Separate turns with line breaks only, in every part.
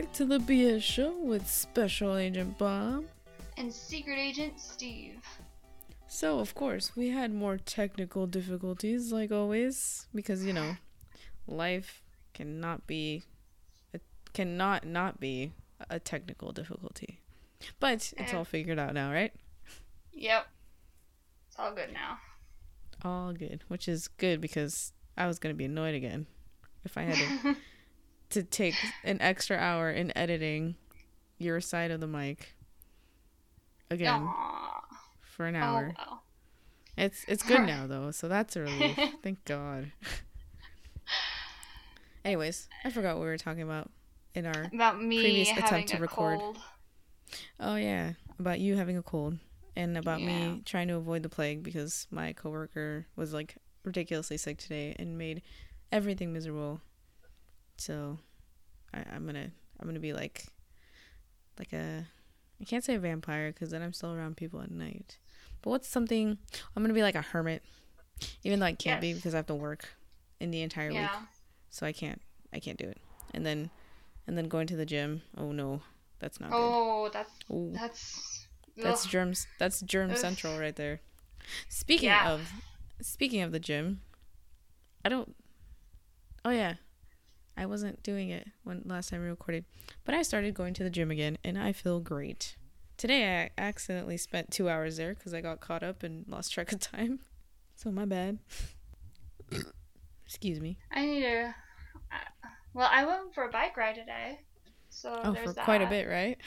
back to the BS show with Special Agent Bob.
And Secret Agent Steve.
So, of course, we had more technical difficulties, like always, because, you know, life cannot be, it cannot not be a technical difficulty. But it's all figured out now, right?
Yep. It's all good now.
All good, which is good because I was going to be annoyed again if I had to. to take an extra hour in editing your side of the mic again
Aww.
for an
Oh,
hour.
well.
It's it's good now though, so that's a relief. Thank God. Anyways, I forgot what we were talking about in our
About me
Previous attempt to record.
cold.
Oh yeah, about you having a cold and about
Yeah.
me trying to avoid the plague because my coworker was like ridiculously sick today and made everything miserable. So I, I'm gonna I'm gonna be like like a I can't say a vampire because then I'm still around people at night. But what's something I'm gonna be like a hermit, even though I can't be because I have to work in the entire week, so I can't I can't do it. And then and then going to the gym. Oh no, that's not good.
Oh, that's
Ooh.
that's
That's
ugh.
germs. That's germ
Ugh.
central right there. Speaking
Yeah.
of, speaking of the gym, I don't. Oh yeah, I wasn't doing it when last time we recorded, but I started going to the gym again, and I feel great. Today I accidentally spent two hours there because I got caught up and lost track of time. So my bad. Excuse me.
I need to. uh, Well, I went for a bike ride today, so
Oh,
there's
for
that.
quite a bit, right?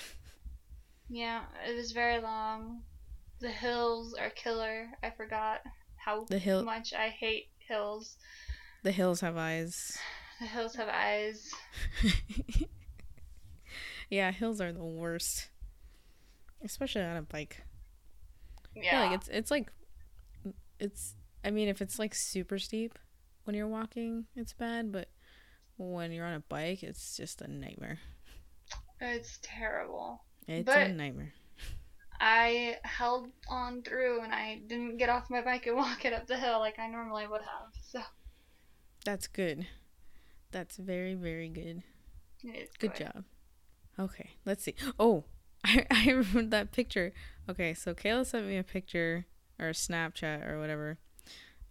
Yeah, it was very long. The hills are killer. I forgot how
The hill,
much I hate hills.
the hills have eyes.
The hills have eyes.
yeah, hills are the worst, especially on a bike.
Yeah.
Yeah, like it's it's like it's I mean if it's like super steep when you're walking, it's bad, but when you're on a bike, it's just a nightmare.
It's terrible.
It's a nightmare.
I held on through and I didn't get off my bike and walk it up the hill like I normally would have. So
That's good. That's very very good. Good job. Okay, let's see. Oh, I I remember that picture. Okay, so Kayla sent me a picture or a Snapchat or whatever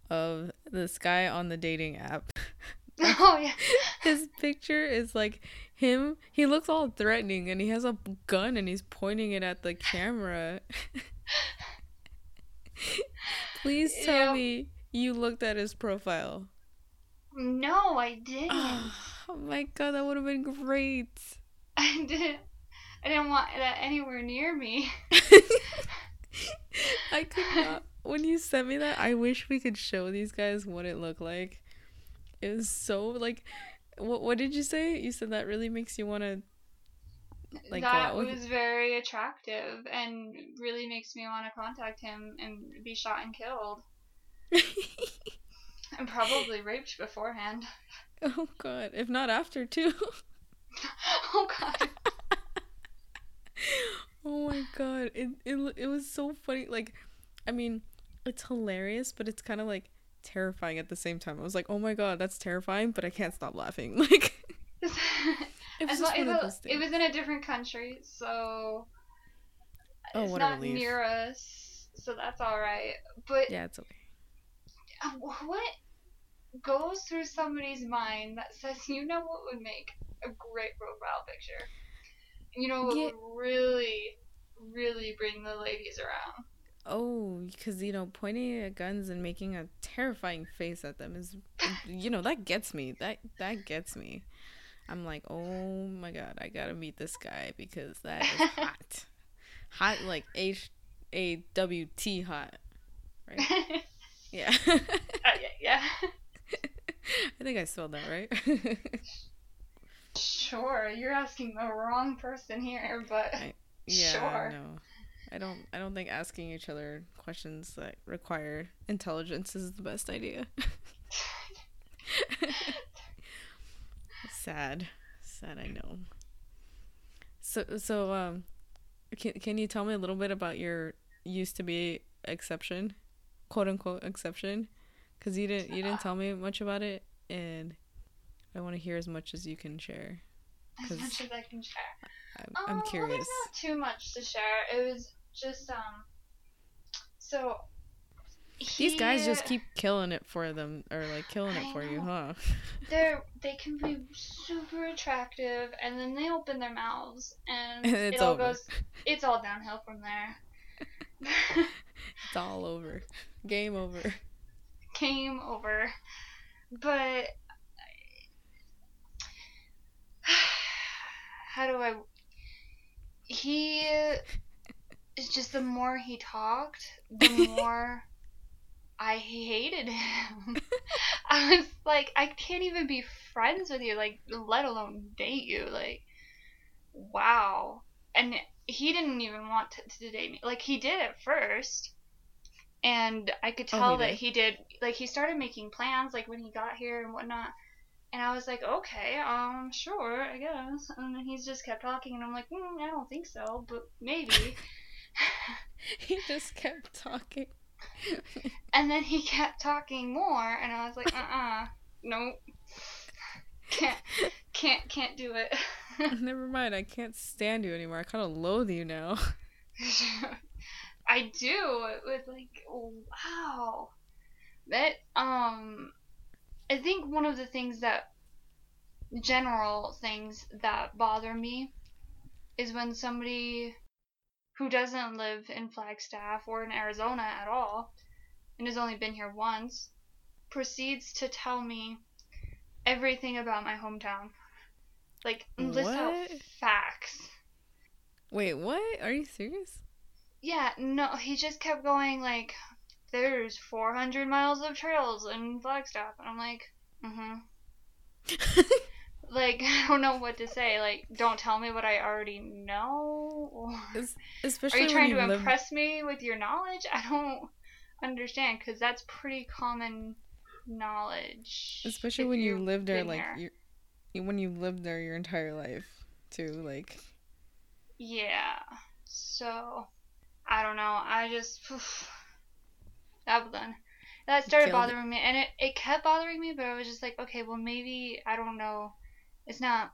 of this guy on the dating app.
oh yeah.
His picture is like him. He looks all threatening, and he has a gun, and he's pointing it at the camera. Please tell
Yep.
me you looked at his profile.
No, I didn't.
Oh my god, that would have been great.
I didn't. I didn't want that anywhere near me.
I could not. When you sent me that, I wish we could show these guys what it looked like. It was so like, what what did you say? You said that really makes you want to. Like,
that
wow.
was very attractive and really makes me want to contact him and be shot and killed and probably raped beforehand.
oh god, if not after too.
oh god.
oh my god, it it it was so funny. Like, I mean, it's hilarious, but it's kind of like terrifying at the same time. I was like, oh my god, that's terrifying, but I can't stop laughing. Like, it was just one of
it,
those
was, it was in a different country, so
Oh,
it's not near us, so that's all right. But
Yeah, it's okay.
What goes through somebody's mind that says, you know, what would make a great profile picture? You know, what
Yeah.
would really, really bring the ladies around?
Oh, because you know, pointing at guns and making a terrifying face at them is, you know, that gets me. That that gets me. I'm like, oh my god, I gotta meet this guy because that is hot, hot like H A W T hot, right? Yeah,
Uh, yeah, yeah.
I think I spelled that right.
Sure, you're asking the wrong person here, but
I- yeah,
sure.
no, I don't. I don't think asking each other questions that require intelligence is the best idea. Sad, sad. I know. So, so, um, can can you tell me a little bit about your used to be exception, quote unquote exception? Because you didn't you didn't tell me much about it, and I want to hear as much as you can share.
as much as I can share.
I'm,
Um,
I'm
well,
curious.
there's not too much to share. It was just um. So.
These guys just keep killing it for them, or like killing it
I
for you, huh?
they're they can be super attractive and then they open their mouths and
And it's
it all
over.
goes it's all downhill from there
It's all over. Game over.
came over but how do i he is just the more he talked the more i hated him i was like i can't even be friends with you like let alone date you like wow and he didn't even want to, to date me. Like he did at first and i could
Oh,
tell
he
that he did like he started making plans like when he got here and whatnot and i was like okay um sure i guess and then he's just kept talking and i'm like mm, i don't think so but maybe.
He just kept talking.
and then he kept talking more and i was like uh-uh nope. Can't can't can't do it
Never mind, I can't stand you anymore. I kind of loathe you now.
I do. It was like, wow. That, um, I think one of the things that, general things that bother me is when somebody who doesn't live in Flagstaff or in Arizona at all and has only been here once proceeds to tell me everything about my hometown. Like, list out facts.
Wait, what? Are you serious?
Yeah, no, he just kept going like, there's 400 miles of trails in Flagstaff. And I'm like, mm-hmm. Like, I don't know what to say. Like, don't tell me what I already know. Or
Es-
are you trying
when
to
live.
impress me with your knowledge? I don't understand because that's pretty common knowledge.
Especially when you live there, like you, when you lived there your entire life, too. Like,
Yeah. So, I don't know. I just that was done. That started
Killed it.
bothering me, and it it kept bothering me. But I was just like, okay, well maybe I don't know. It's not.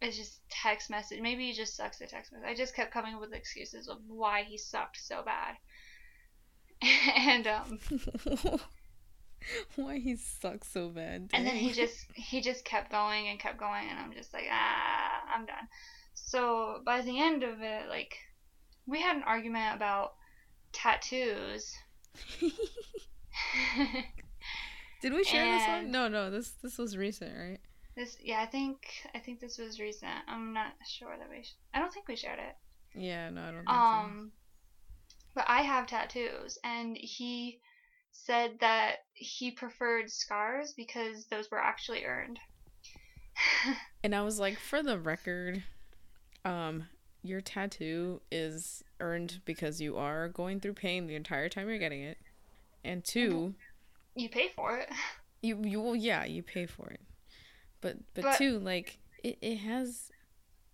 It's just text message. Maybe he just sucks at text message. I just kept coming up with excuses of why he sucked so bad. and um,
why he sucks so bad?
and then he just he just kept going and kept going, and I'm just like, ah, I'm done. So by the end of it, like, we had an argument about tattoos.
Did we share this one? No, no. This this was recent, right?
this, yeah, I think I think this was recent. I'm not sure that we. Sh- I don't think we shared it.
Yeah, no, I don't think
Um, but I have tattoos, and he said that he preferred scars because those were actually earned.
And I was like, for the record, um, your tattoo is earned because you are going through pain the entire time you're getting it, and two,
you pay for it.
you you will yeah you pay for it, but but,
But-
two like it it has,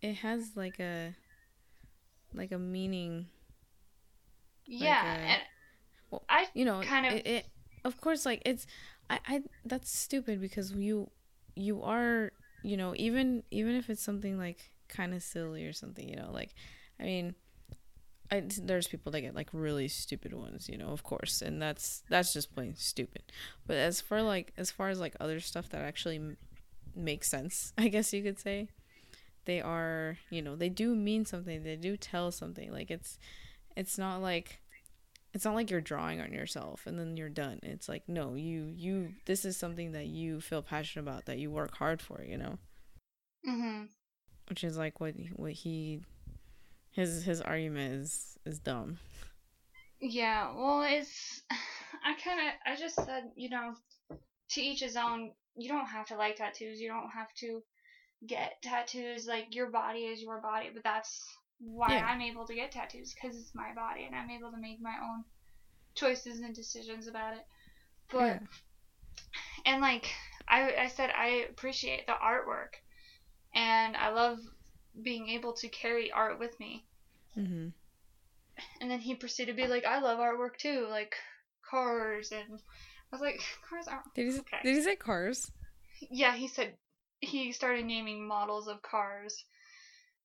it has like a, like a meaning.
yeah,
uh,
and
well,
I
you know
kind of
it, it of course like it's I, I that's stupid because you you are you know even even if it's something like kind of silly or something you know like i mean I, there's people that get like really stupid ones you know of course and that's that's just plain stupid. But as for like as far as like other stuff that actually m- makes sense i guess you could say they are you know they do mean something they do tell something like it's it's not like it's not like you're drawing on yourself and then you're done it's like no you you this is something that you feel passionate about that you work hard for you know
mm-hmm.
which is like what what he his his argument is is dumb
Yeah, well, it's. I kind of. I just said, you know, to each his own. You don't have to like tattoos. You don't have to get tattoos. Like, your body is your body, but that's why
Yeah.
I'm able to get tattoos, because it's my body, and I'm able to make my own choices and decisions about it. But.
Yeah.
And, like, I, I said, I appreciate the artwork, and I love being able to carry art with me.
mm-hmm.
And then he proceeded to be like, I love artwork too, like cars and I was like, cars aren't
did he
Okay.
did he say cars
Yeah, he said he started naming models of cars.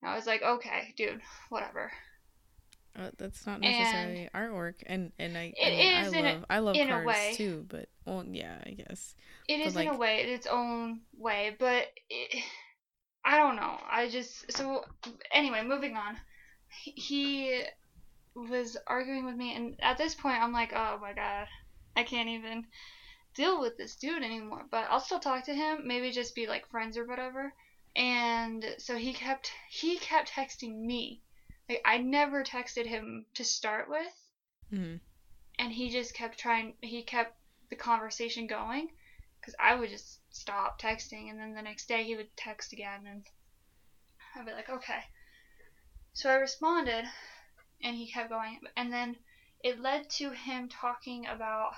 I was like, okay, dude, whatever.
Uh, that's not necessarily and artwork, and and I
it
I, mean,
is
I
in
love
a,
I love
in
cars
a way.
too, but well, yeah, I guess
It
but
is
like
in a way, in its own way, but it, I don't know. I just so anyway, moving on. He he was arguing with me, and at this point, I'm like, oh my god, I can't even deal with this dude anymore. But I'll still talk to him, maybe just be like friends or whatever. And so he kept he kept texting me. Like I never texted him to start with,
mhm.
and he just kept trying. He kept the conversation going, because I would just stop texting, and then the next day he would text again, and I'd be like, okay. So I responded, and he kept going, and then it led to him talking about.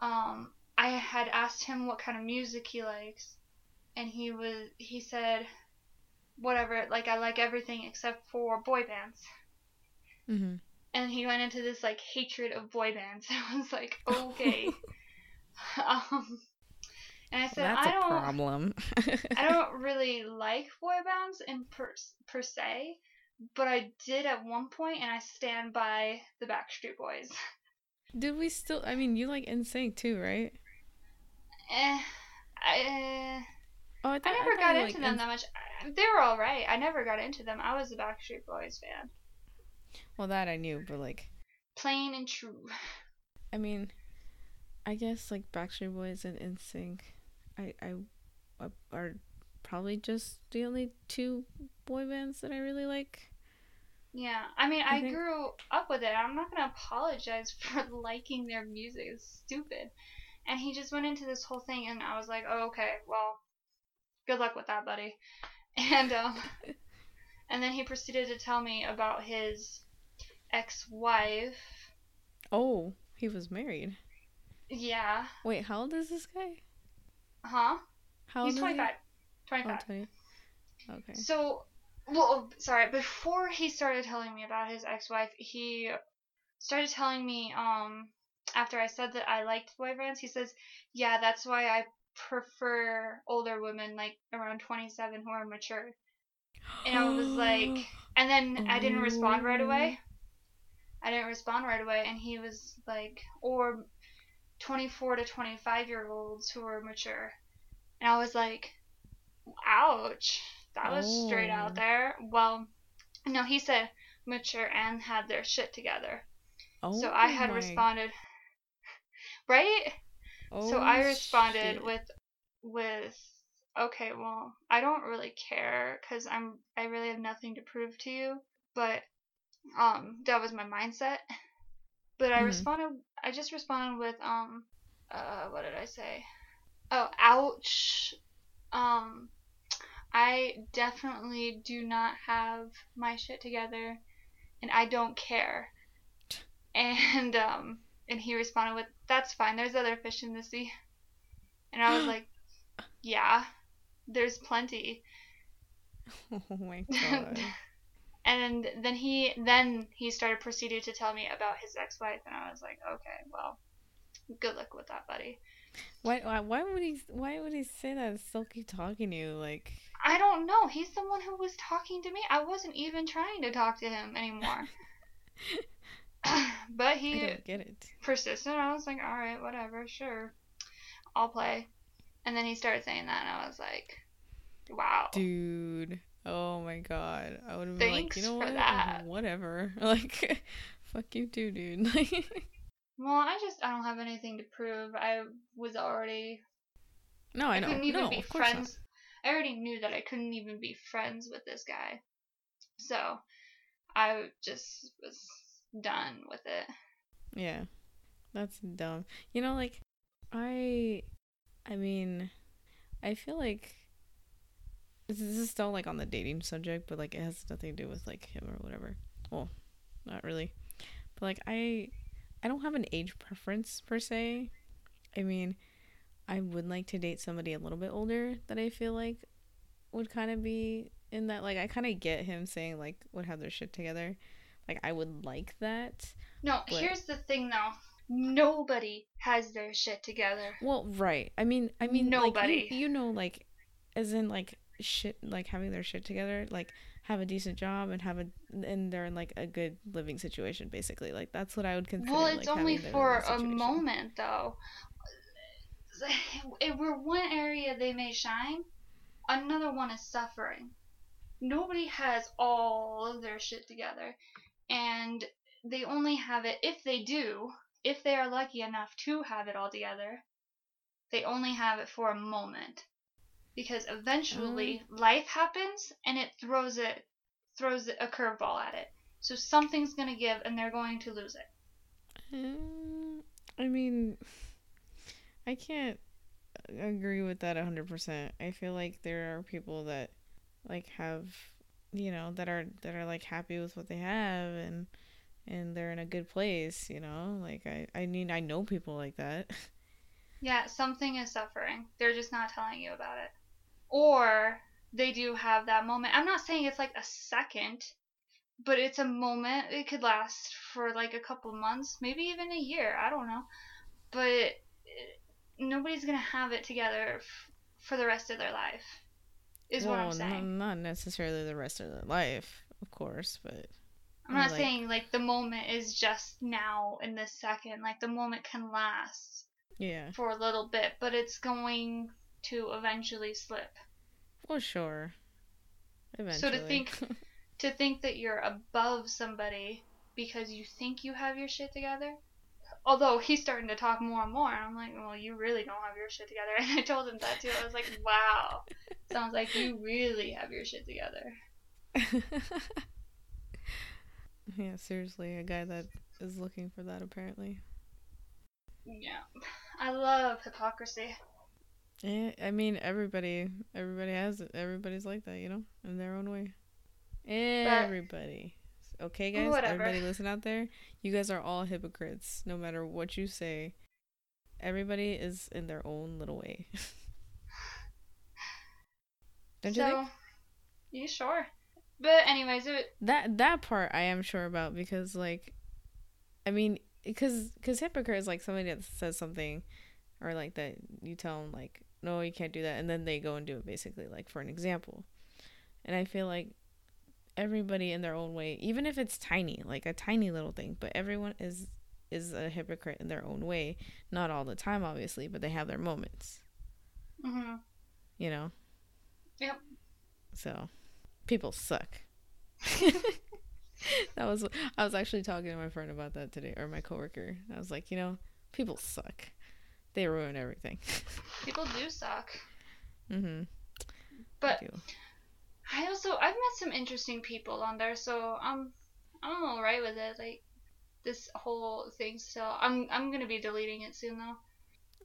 Um, I had asked him what kind of music he likes, and he was he said, whatever, like I like everything except for boy bands
Mhm.
and he went into this like hatred of boy bands. I was like, okay. um, and I said,
That's
I don't, a
problem.
I don't really like boy bands in per per se, but I did at one point, and I stand by the Backstreet Boys.
Did we still? I mean, you like NSYNC too, right?
eh, I,
Oh, I,
I never
thought
got into
liked
them that much. They were all right. I never got into them. I was a Backstreet Boys fan,
Well, that I knew, but like,
plain and true.
I mean, I guess like Backstreet Boys and NSYNC, I I uh, are probably just the only two boy bands that I really like.
Yeah, I mean,
I
I,
think-
grew up with it. I'm not gonna apologize for liking their music. It's stupid. And he just went into this whole thing, and I was like, oh, okay, well, good luck with that, buddy. And um, and then he proceeded to tell me about his ex-wife.
Oh, he was married.
Yeah,
Wait, how old is this guy?
huh?
How
He's
old is
25.
he?
25.
Oh, 20. Okay.
So, well, sorry. Before he started telling me about his ex-wife, he started telling me um after I said that I liked boy bands. He says, "Yeah, that's why I prefer older women, like around 27, who are mature." And I was like, and then I didn't respond right away. Oh. I didn't respond right away, and he was like, or 24 to 25 year olds who are mature. And I was like, ouch. That was straight
Oh.
out there. Well, no, he said mature and had their shit together.
oh,
so I oh
had
responded, right?
Oh,
so I responded
shit.
with, with, okay, well, I don't really care because I'm, I really have nothing to prove to you. But, um, that was my mindset. But I
Mhm.
responded, I just responded with, um, uh, what did I say? Oh, ouch. Um, I definitely do not have my shit together, and I don't care. And um, and he responded with, "That's fine. There's other fish in the sea." And I was like, "Yeah, there's plenty."
Oh my god.
and then he then he started proceeded to tell me about his ex-wife, and I was like, "Okay, well, good luck with that, buddy."
why, why? Why would he? Why would he say that? keep talking to you, like.
I don't know. He's the one who was talking to me. I wasn't even trying to talk to him anymore. but
I
he
don't get it.
persisted. I was like, all right, whatever, sure, I'll play. And then he started saying that, and I was like, wow.
Dude. Oh my god. I would have been like, you know what?
that.
Whatever. Like, fuck you too, dude.
Well, I just I don't have anything to prove. I was already
no, I
I,
know.
couldn't even
no,
be friends. I already knew that I couldn't even be friends with this guy. So I just was done with it.
Yeah. That's dumb. You know, like, I. I mean, I feel like. This is still like on the dating subject, but like it has nothing to do with like him or whatever. Well, not really. But like I I don't have an age preference per se. I mean, I would like to date somebody a little bit older that I feel like would kind of be in that like I kind of get him saying like would have their shit together. Like I would like that.
No,
What?
here's the thing though. Nobody has their shit together.
Well, right. I mean, I mean,
Nobody.
Like, you, you know, like as in like shit, like having their shit together, like have a decent job and have a and they're in like a good living situation, basically. Like that's what I would consider.
Well, it's
like,
only for a moment, though. If we're one area they may shine, another one is suffering. Nobody has all of their shit together, and they only have it if they do, if they are lucky enough to have it all together. They only have it for a moment, because eventually life happens and it throws it throws a curveball at it. So something's gonna give, and they're going to lose it.
Mm, I mean, I can't agree with that 100%. I feel like there are people that like have, you know, that are that are like happy with what they have and and they're in a good place, you know? Like I I mean, I know people like that.
Yeah, something is suffering. They're just not telling you about it. Or they do have that moment. I'm not saying it's like a second, but it's a moment. It could last for like a couple months, maybe even a year. I don't know. But eh, nobody's to have it together f- for the rest of their life, is what I'm
well,
saying.
not, not necessarily the rest of their life, of course, but
I'm not
like-
saying like the moment is just now in this second. Like the moment can last
yeah.
for a little bit, but it's going to eventually slip.
Well, sure. Eventually.
So to think to think that you're above somebody because you think you have your shit together. Although he's starting to talk more and more, and I'm like, well, you really don't have your shit together. And I told him that too. I was like, wow, sounds like you really have your shit together.
yeah, seriously, a guy that is looking for that apparently.
Yeah, I love hypocrisy.
Yeah, I mean everybody, everybody has it. Everybody's like that, you know, in their own way. Everybody. Okay, guys.
Whatever.
Everybody, listen out there. You guys are all hypocrites, no matter what you say. Everybody is in their own little way. Don't you
so,
think?
you sure? But anyways, it,
That that part I am sure about because like, I mean, because because hypocrite is like somebody that says something, or like that you tell them like no you can't do that and then they go and do it basically like for an example, and I feel like everybody in their own way even if it's tiny like a tiny little thing but everyone is is a hypocrite in their own way. Not all the time obviously but they have their moments.
Hmm
you know
Yep.
so people suck that was i was actually talking to my friend about that today or my coworker i was like you know people suck they ruin everything
people do suck.
mm-hmm
But. I also I've met some interesting people on there, so I'm I'm alright with it. Like this whole thing still. I'm I'm gonna be deleting it soon though.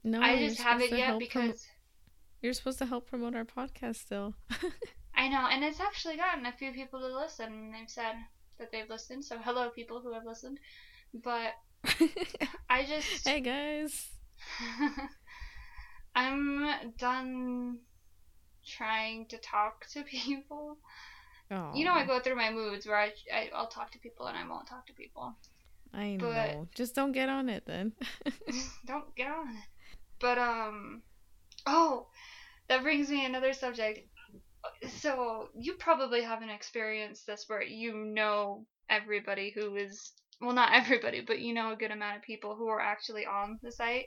no
I just haven't
supposed to
yet because
you're supposed to help promote our podcast still
I know, and it's actually gotten a few people to listen, and they've said that they've listened. So hello, people who have listened. But I just
hey guys
I'm done trying to talk to people.
oh
You know, I go through my moods where I, I I'll talk to people and I won't talk to people.
i
but-
know just don't get on it then
Don't get on it. But um, oh, that brings me another subject. So you probably haven't experienced this where you know everybody who is well, not everybody, but you know a good amount of people who are actually on the site.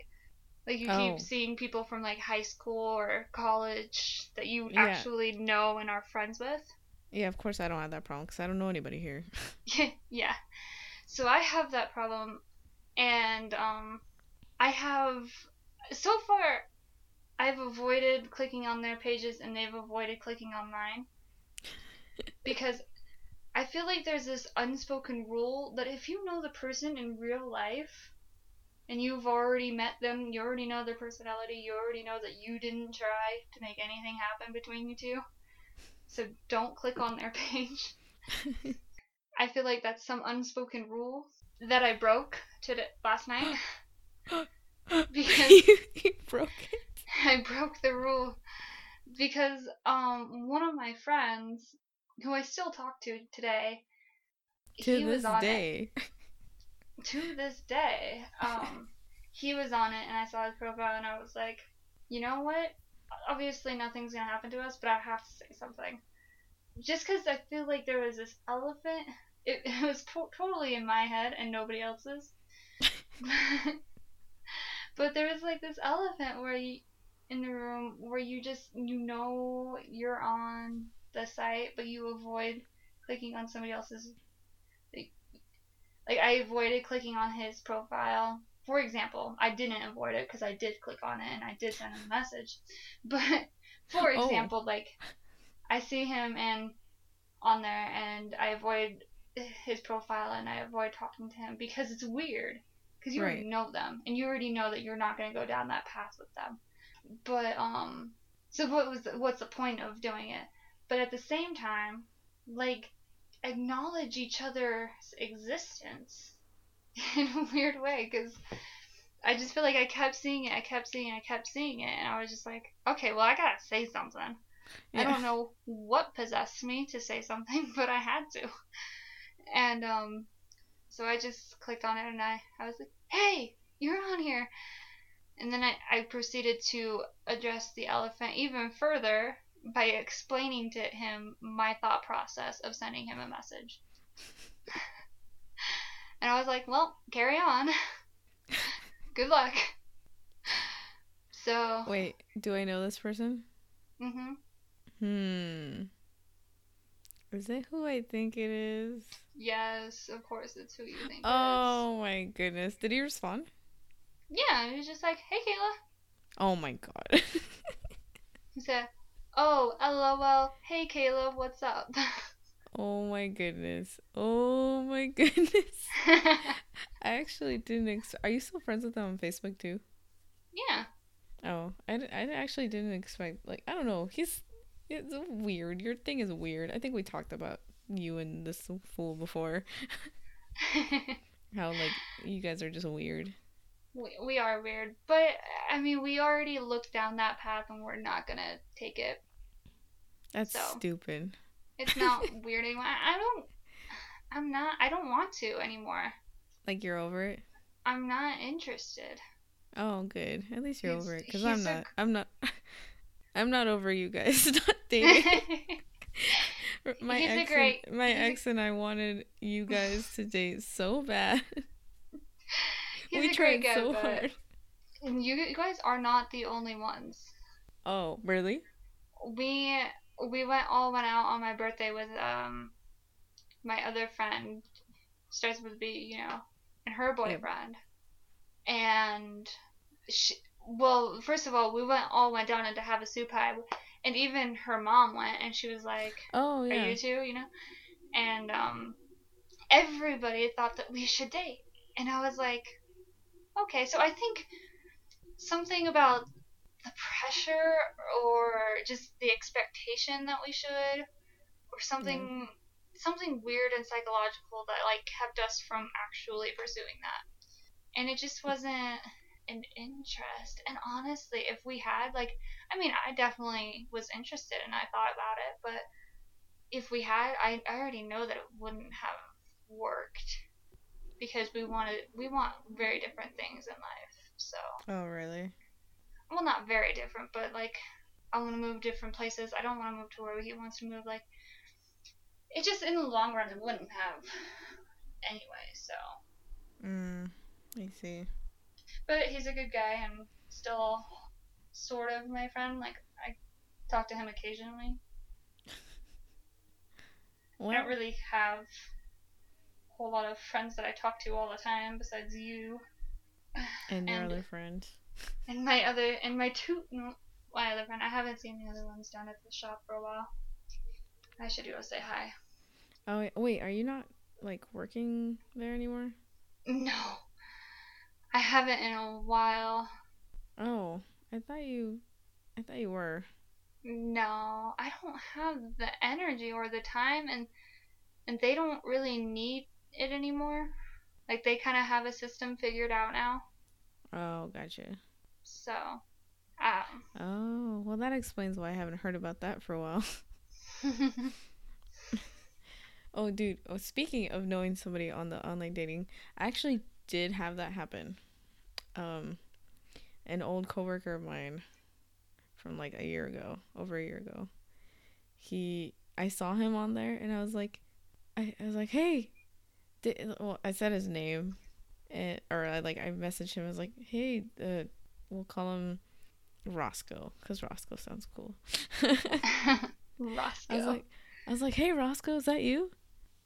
Like you
Oh.
keep seeing people from like high school or college that you
Yeah.
actually know and are friends with.
yeah of course i don't have that problem because i don't know anybody here
yeah. So I have that problem, and um, I have so far I've avoided clicking on their pages, and they've avoided clicking on mine because I feel like there's this unspoken rule that if you know the person in real life. And you've already met them, you already know their personality, you already know that you didn't try to make anything happen between you two. So don't click on their page. I feel like that's some unspoken rule that I broke today last night. Because-
you, you broke it
I broke the rule because um one of my friends who I still talk to today
to
he was
this
on it
day
to this day. Um he was on it and I saw his profile and I was like, "You know what? obviously nothing's gonna happen to us, but I have to say something. Just because I feel like there was this elephant. It, it was to- totally in my head and nobody else's. but there was like this elephant where you in the room where you just you know you're on the site, but you avoid clicking on somebody else's. Like, like I avoided clicking on his profile. For example, I didn't avoid it because I did click on it and I did send him a message. But for
Oh.
example, like I see him and on there and I avoid his profile and I avoid talking to him because it's weird. Because you already know them and you already know that you're not gonna go down that path with them. But um, so what was what's the point of doing it? But at the same time, like acknowledge each other's existence in a weird way because I just feel like I kept seeing it, I kept seeing it, I kept seeing it, and I was just like, okay, well I gotta say something. I don't know what possessed me to say something, but I had to. And um so I just clicked on it and I, I was like, Hey, you're on here and then I, I proceeded to address the elephant even further by explaining to him my thought process of sending him a message. and I was like, Well, carry on. Good luck. So
Wait, do I know this person?
Mm mhm.
Hmm. Is it who I think it is?
Yes, of course it's who you think it is.
Oh my goodness. Did he respond?
Yeah, he was just like, Hey Kayla.
Oh my god.
He said, Oh, lol, hey Kayla, what's up?
oh my goodness. Oh my goodness. I actually didn't ex- Are you still friends with him on Facebook too?
yeah.
Oh, I, I actually didn't expect like I don't know. He's it's weird. Your thing is weird. I think we talked about you and this fool before. How like you guys are just weird.
We, we are weird, but I mean, we already looked down that path and we're not gonna take it.
That's
So.
stupid.
It's not weird anymore. I, don't, I'm not, I don't want to anymore.
Like you're over it.
I'm not interested.
Oh, good. At least you're
He's-
over it. Because I'm not. I'm not. I'm not over you guys not dating. my
He's
ex,
great-
and, my
a-
ex and I wanted you guys to date so bad. We
a
tried so hard.
you guys are not the only ones.
Oh, really?
we we went all went out on my birthday with um my other friend starts with B, you know, and her boyfriend. And she, well, first of all, we went all went down into Havasupai, and even her mom went, and she was like,
Oh yeah.
"Are you too?" You know, and um, everybody thought that we should date, and I was like, "Okay." So I think something about the pressure or just the expectation that we should or something mm-hmm. something weird and psychological that like kept us from actually pursuing that. And it just wasn't an interest. And honestly if we had like i mean i definitely was interested and i thought about it but if we had i, I already know that it wouldn't have worked because we wanted we want very different things in life so
Oh really?
well, not very different, but like I want to move different places. I don't want to move to where he wants to move. Like it just in the long run it wouldn't have anyway. So,
Mm. I see.
but he's a good guy and still sort of my friend. Like I talk to him occasionally. I don't really have whole lot of friends that I talk to all the time besides you
and your
and-
other friend.
and my other and my two my other friend. I haven't seen the other ones down at the shop for a while. I should go say hi.
Oh wait, wait, are you not like working there anymore?
No. I haven't in a while.
Oh, I thought you, I thought you were.
No, I don't have the energy or the time and and they don't really need it anymore. Like they kind of have a system figured out now.
Oh, gotcha.
So, um
Oh, well, that explains why I haven't heard about that for a while. Oh, dude. Oh, speaking of knowing somebody on the online dating, I actually did have that happen. Um, an old coworker of mine from like a year ago, over a year ago. He, I saw him on there, and I was like, I, I was like, hey, did, well, I said his name, and or I like I messaged him. I was like, hey, uh, we'll call him Roscoe, cause Roscoe sounds cool.
Roscoe.
I was like, I was like, hey, Roscoe, is that you?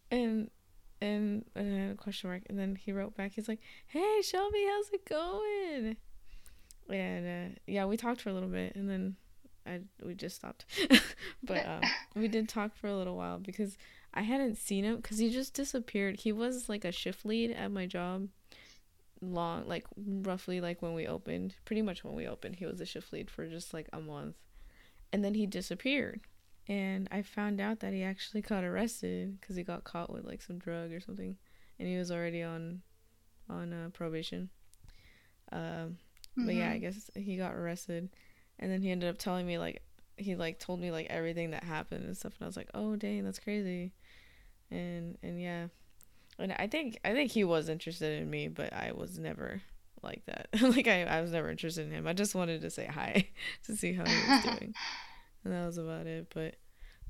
And and and I had a question mark, and then he wrote back. He's like, "Hey, Shelby, how's it going?" And uh, yeah, we talked for a little bit, and then I we just stopped. but um, we did talk for a little while because I hadn't seen him because he just disappeared. He was like a shift lead at my job, long like roughly like when we opened, pretty much when we opened, he was a shift lead for just like a month, and then he disappeared and I found out that he actually got arrested because he got caught with like some drug or something, and he was already on on uh, probation. Um, mm-hmm. but yeah, I mm-hmm. guess he got arrested, and then he ended up telling me like he like told me like everything that happened and stuff, and I was like, oh dang, that's crazy, and and yeah, and I think I think he was interested in me, but I was never like that. like I I was never interested in him. I just wanted to say hi to see how he was doing and that was about it. But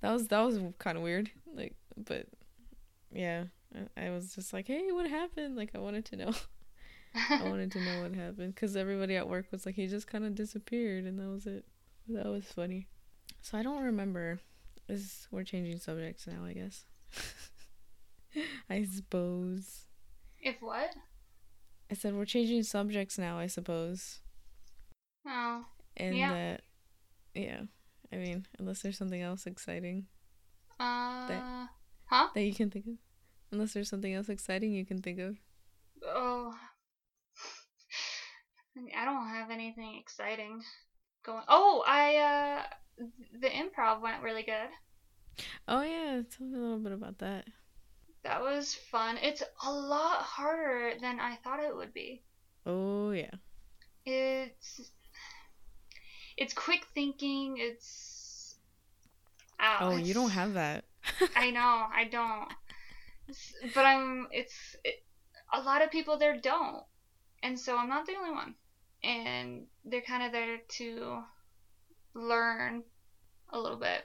that was that was kind of weird. Like, but yeah, I, I was just like, hey, what happened? Like, I wanted to know. I wanted to know what happened because everybody at work was like, he just kind of disappeared, and that was it. That was funny. So I don't remember. Is we're changing subjects now? I guess. I suppose.
If what?
I said we're changing subjects now. I suppose.
Oh.
And yeah. that, yeah. I mean, unless there's something else exciting.
Uh, that, huh?
That you can think of. Unless there's something else exciting you can think of.
Oh. I don't have anything exciting going. Oh, I uh the improv went really good.
Oh yeah, tell me a little bit about that.
That was fun. It's a lot harder than I thought it would be.
Oh yeah.
It's it's quick thinking. It's
oh, it's, you don't have that.
I know, I don't. But I'm. It's it, a lot of people there don't, and so I'm not the only one. And they're kind of there to learn a little bit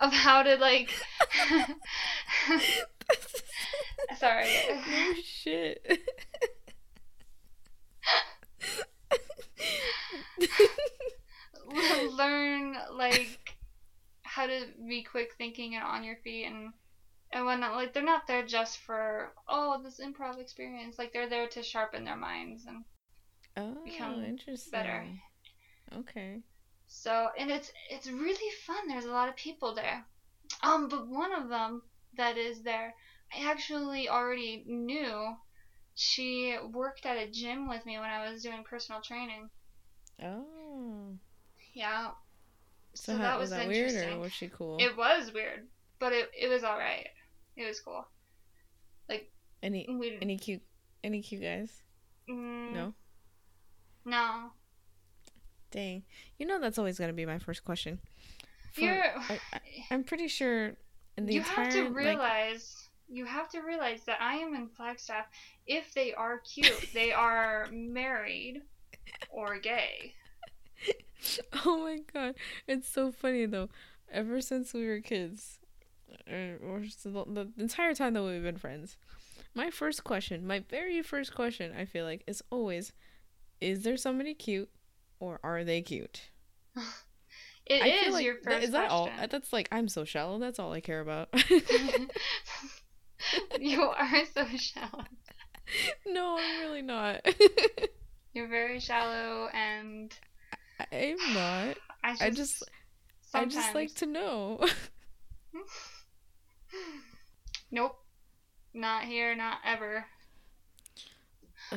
of how to like. Sorry.
No shit.
learn like how to be quick thinking and on your feet and and whatnot. Like they're not there just for oh this improv experience. Like they're there to sharpen their minds and
oh, become interesting. better. Okay.
So and it's it's really fun. There's a lot of people there. Um, but one of them that is there, I actually already knew. She worked at a gym with me when I was doing personal training.
Oh.
Yeah.
So, so how, that was, was that weird or was she cool?
It was weird, but it it was all right. It was cool. Like
any any cute any cute guys?
Mm,
no.
No.
Dang. You know that's always going to be my first question.
For,
I, am pretty sure
in the you entire, have to realize like, you have to realize that I am in Flagstaff. If they are cute, they are married or gay.
oh my god, it's so funny though. Ever since we were kids, or, or the, the entire time that we've been friends, my first question, my very first question, I feel like, is always, is there somebody cute, or are they cute?
It I is like, your first. Is that
question. all? That's like I'm so shallow. That's all I care about.
you are so shallow.
No, I'm really not.
You're very shallow and
I'm not. I just, I just, I just like to know.
nope. Not here, not ever.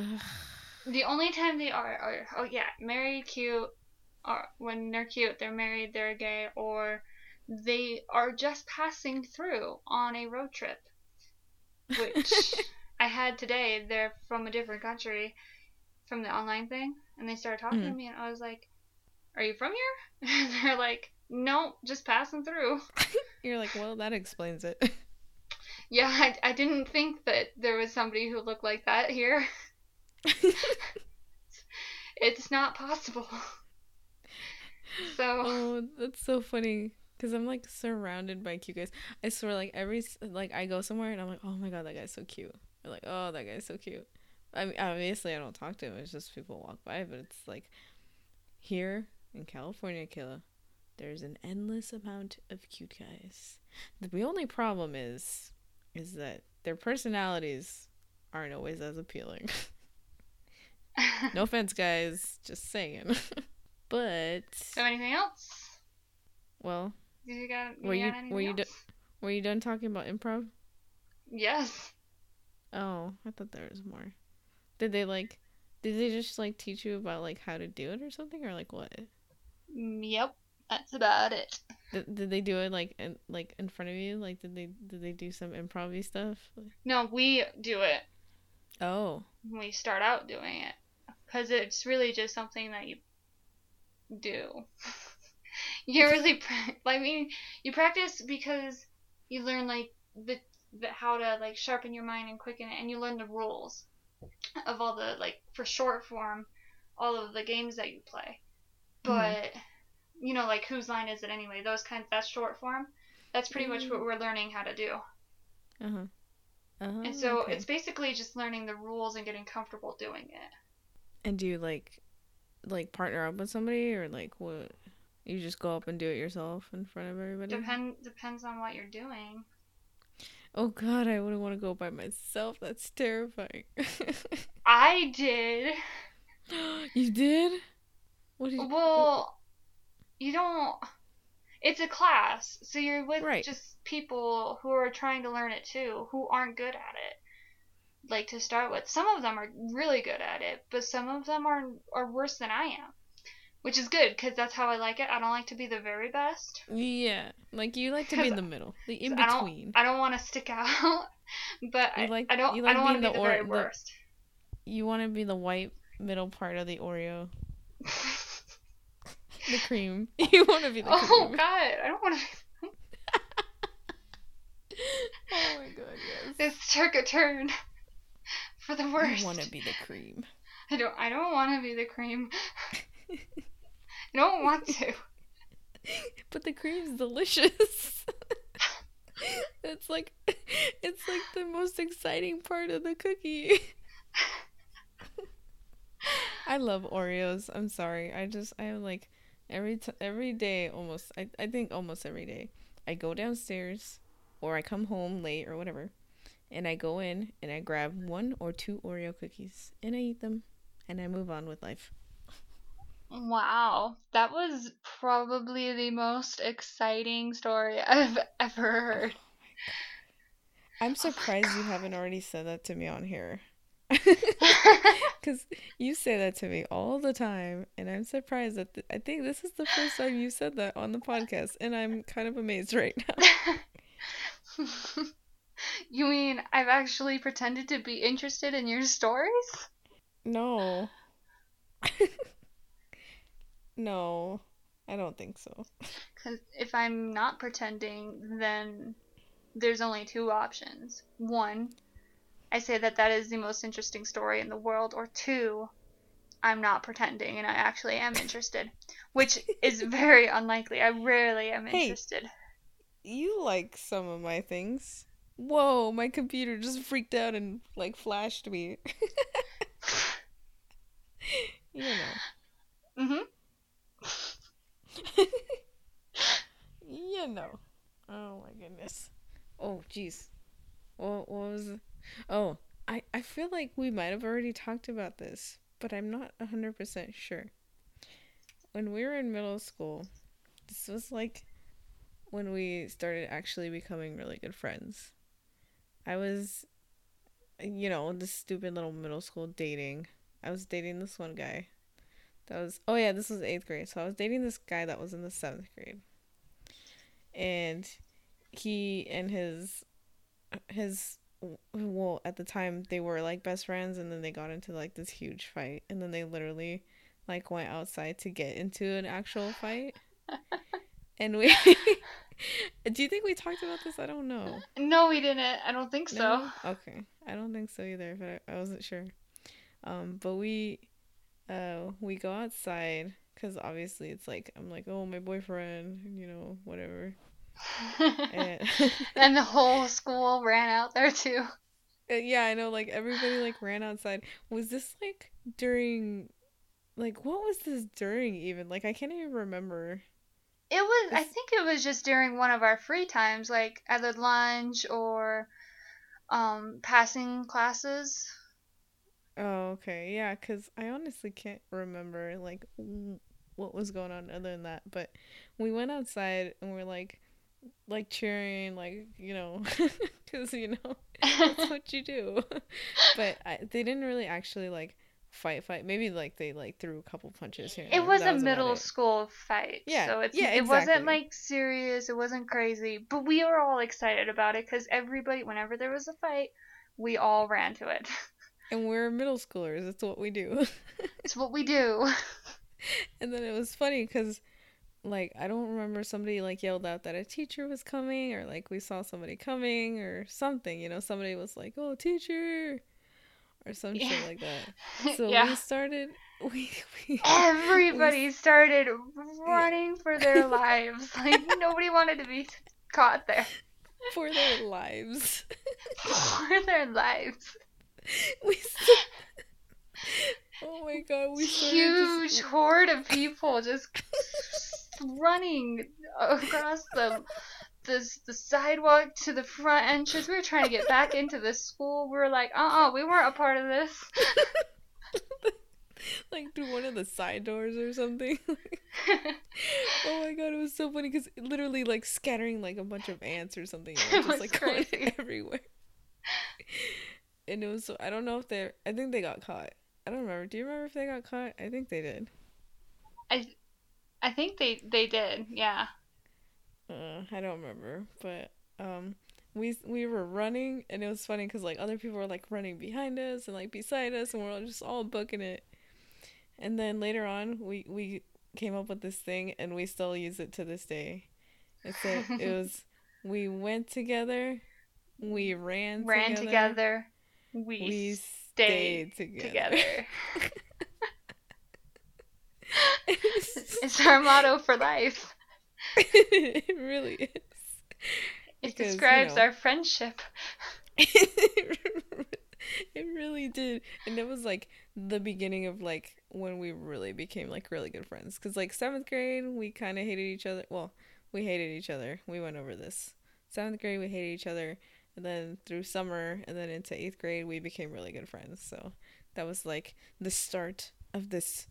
the only time they are, are oh yeah, married, cute, or when they're cute, they're married, they're gay, or they are just passing through on a road trip. Which I had today. They're from a different country from the online thing, and they started talking mm-hmm. to me, and I was like, "Are you from here?" And they're like, "No, just passing through."
You're like, "Well, that explains it."
yeah, I, I didn't think that there was somebody who looked like that here. it's not possible. So
Oh, that's so funny. Cause I'm like surrounded by cute guys. I swear, like every like I go somewhere and I'm like, oh my god, that guy's so cute. Or like, oh, that guy's so cute. I mean, obviously I don't talk to him. It's just people walk by, but it's like here in California, Killa, there's an endless amount of cute guys. The only problem is, is that their personalities aren't always as appealing. no offense, guys. Just saying. But
so anything else?
well,
Did you got?
Were you-
anything
were you do- were you done talking about improv?
Yes.
Oh, I thought there was more. Did they like? Did they just like teach you about like how to do it or something or like what?
Mm, Yep. That's about it.
Did, did they do it like in like in front of you? Like did they did they do some improv stuff?
No, we do it.
Oh,
we start out doing it because it's really just something that you do. You really pra- i mean you practice because you learn like the, the how to like sharpen your mind and quicken it and you learn the rules of all the like for short form all of the games that you play. But you know like whose line is it anyway? Those kinds that's short form. That's pretty much what we're learning how to do.
Uh huh. Uh-huh.
and so
okay.
it's basically just learning the rules and getting comfortable doing it.
And do you like like partner up with somebody or like what? You just go up and do it yourself in front of everybody?
Depend depends on what you're doing.
Oh god, I wouldn't want to go by myself. That's terrifying.
I did.
you did? What did you
Well, you don't. It's a class, so you're with
Right.
just people who are trying to learn it too, who aren't good at it. Like to start with, some of them are really good at it, but some of them are are worse than I am, which is good because that's how I like it. I don't like to be the very best.
Yeah, like you like to be in the middle, the in
I don't-
between.
I don't want to stick out, but
You
I,
like-
I don't.
you
I don't want to be
the
the, very
or- the-
worst.
You want to be the white middle part of the Oreo, the cream. You want to be the
oh
cream.
God, I don't want to.
oh my god, yes.
This took a turn for the worst.
You want to be the cream.
I don't. I don't want to be the cream. I don't want to.
But the cream's delicious. it's like it's like the most exciting part of the cookie. I love Oreos. I'm sorry. I just I am like every t- every day almost I I think almost every day. I go downstairs or I come home late or whatever. And I go in and I grab one or two Oreo cookies and I eat them and I move on with life.
Wow, that was probably the most exciting story I've ever heard.
I'm surprised you oh, haven't already said that to me on here. Because you say that to me all the time, and I'm surprised that th- I think this is the first time you said that on the podcast, and I'm kind of amazed right now.
You mean I've actually pretended to be interested in your stories?
No. no, I don't think so.
Because if I'm not pretending, then there's only two options. One, I say that that is the most interesting story in the world, or two, I'm not pretending and I actually am interested, which is very unlikely. I rarely am
Hey.
interested.
You like some of my things. Whoa, my computer just freaked out and like flashed me. you know.
hmm
you know. Oh my goodness. Oh jeez. What, what was? Oh, I I feel like we might have already talked about this, but I'm not hundred percent sure. When we were in middle school, this was like when we started actually becoming really good friends. I was, you know, this stupid little middle school dating. I was dating this one guy. That was oh yeah, this was eighth grade. So I was dating this guy that was in the seventh grade, and he and his his well at the time they were like best friends, and then they got into like this huge fight, and then they literally like went outside to get into an actual fight. and we do you think we talked about this? I don't know.
No, we didn't. I don't think so.
Okay. I don't think so either, but I, wasn't sure. Um, but we uh, we go outside because obviously it's like I'm like, oh, my boyfriend, you know, whatever. and,
and the whole school ran out there too.
Uh, yeah, I know. Like everybody like ran outside. Was this like during, like what was this during even? Like I can't even remember.
It was. I think it was just during one of our free times, like either lunch or um passing classes.
Oh, okay. Yeah, cuz I honestly can't remember like what was going on other than that, but we went outside and we're like like cheering like, you know, cuz you know, that's what you do. but I, they didn't really actually like fight fight. Maybe like they like threw a couple punches here
it was a middle school fight yeah so it's yeah, exactly. it wasn't like serious it wasn't crazy but we were all excited about it because everybody whenever there was a fight we all ran to it.
And we're middle schoolers it's what we do.
It's what we do.
And then it was funny because like i don't remember somebody like yelled out that a teacher was coming or like we saw somebody coming or something you know somebody was like oh teacher or some yeah. shit like that. So yeah. we started. We, we
everybody we, started running for their lives. Like nobody wanted to be caught there.
For their lives.
for their lives.
We. St- oh my god! We
huge just... horde of people just running across the the the sidewalk to the front entrance. We were trying to get back into the school. We were like, uh uh-uh, uh we weren't a part of this.
like through one of the side doors or something. oh my god, it was so funny because literally like scattering like a bunch of ants or something, just like crazy. going everywhere. and it was so I don't know if they're I think they got caught. I don't remember. Do you remember if they got caught? I think they did.
I I think they they did. Yeah.
Uh, I don't remember, but um, we we were running, and it was funny because like other people were like running behind us and like beside us, and we are just all booking it. And then later on, we we came up with this thing, and we still use it to this day. It's said it was we went together, we ran
ran together, together we, we stayed, stayed together. together. it's our motto for life.
it really is.
It because, describes you know, our friendship.
it really did. And it was like the beginning of like when we really became like really good friends. Because like seventh grade, we kind of hated each other. Well, we hated each other. We went over this. Seventh grade, we hated each other. And then through summer and then into eighth grade, we became really good friends. So that was like the start of this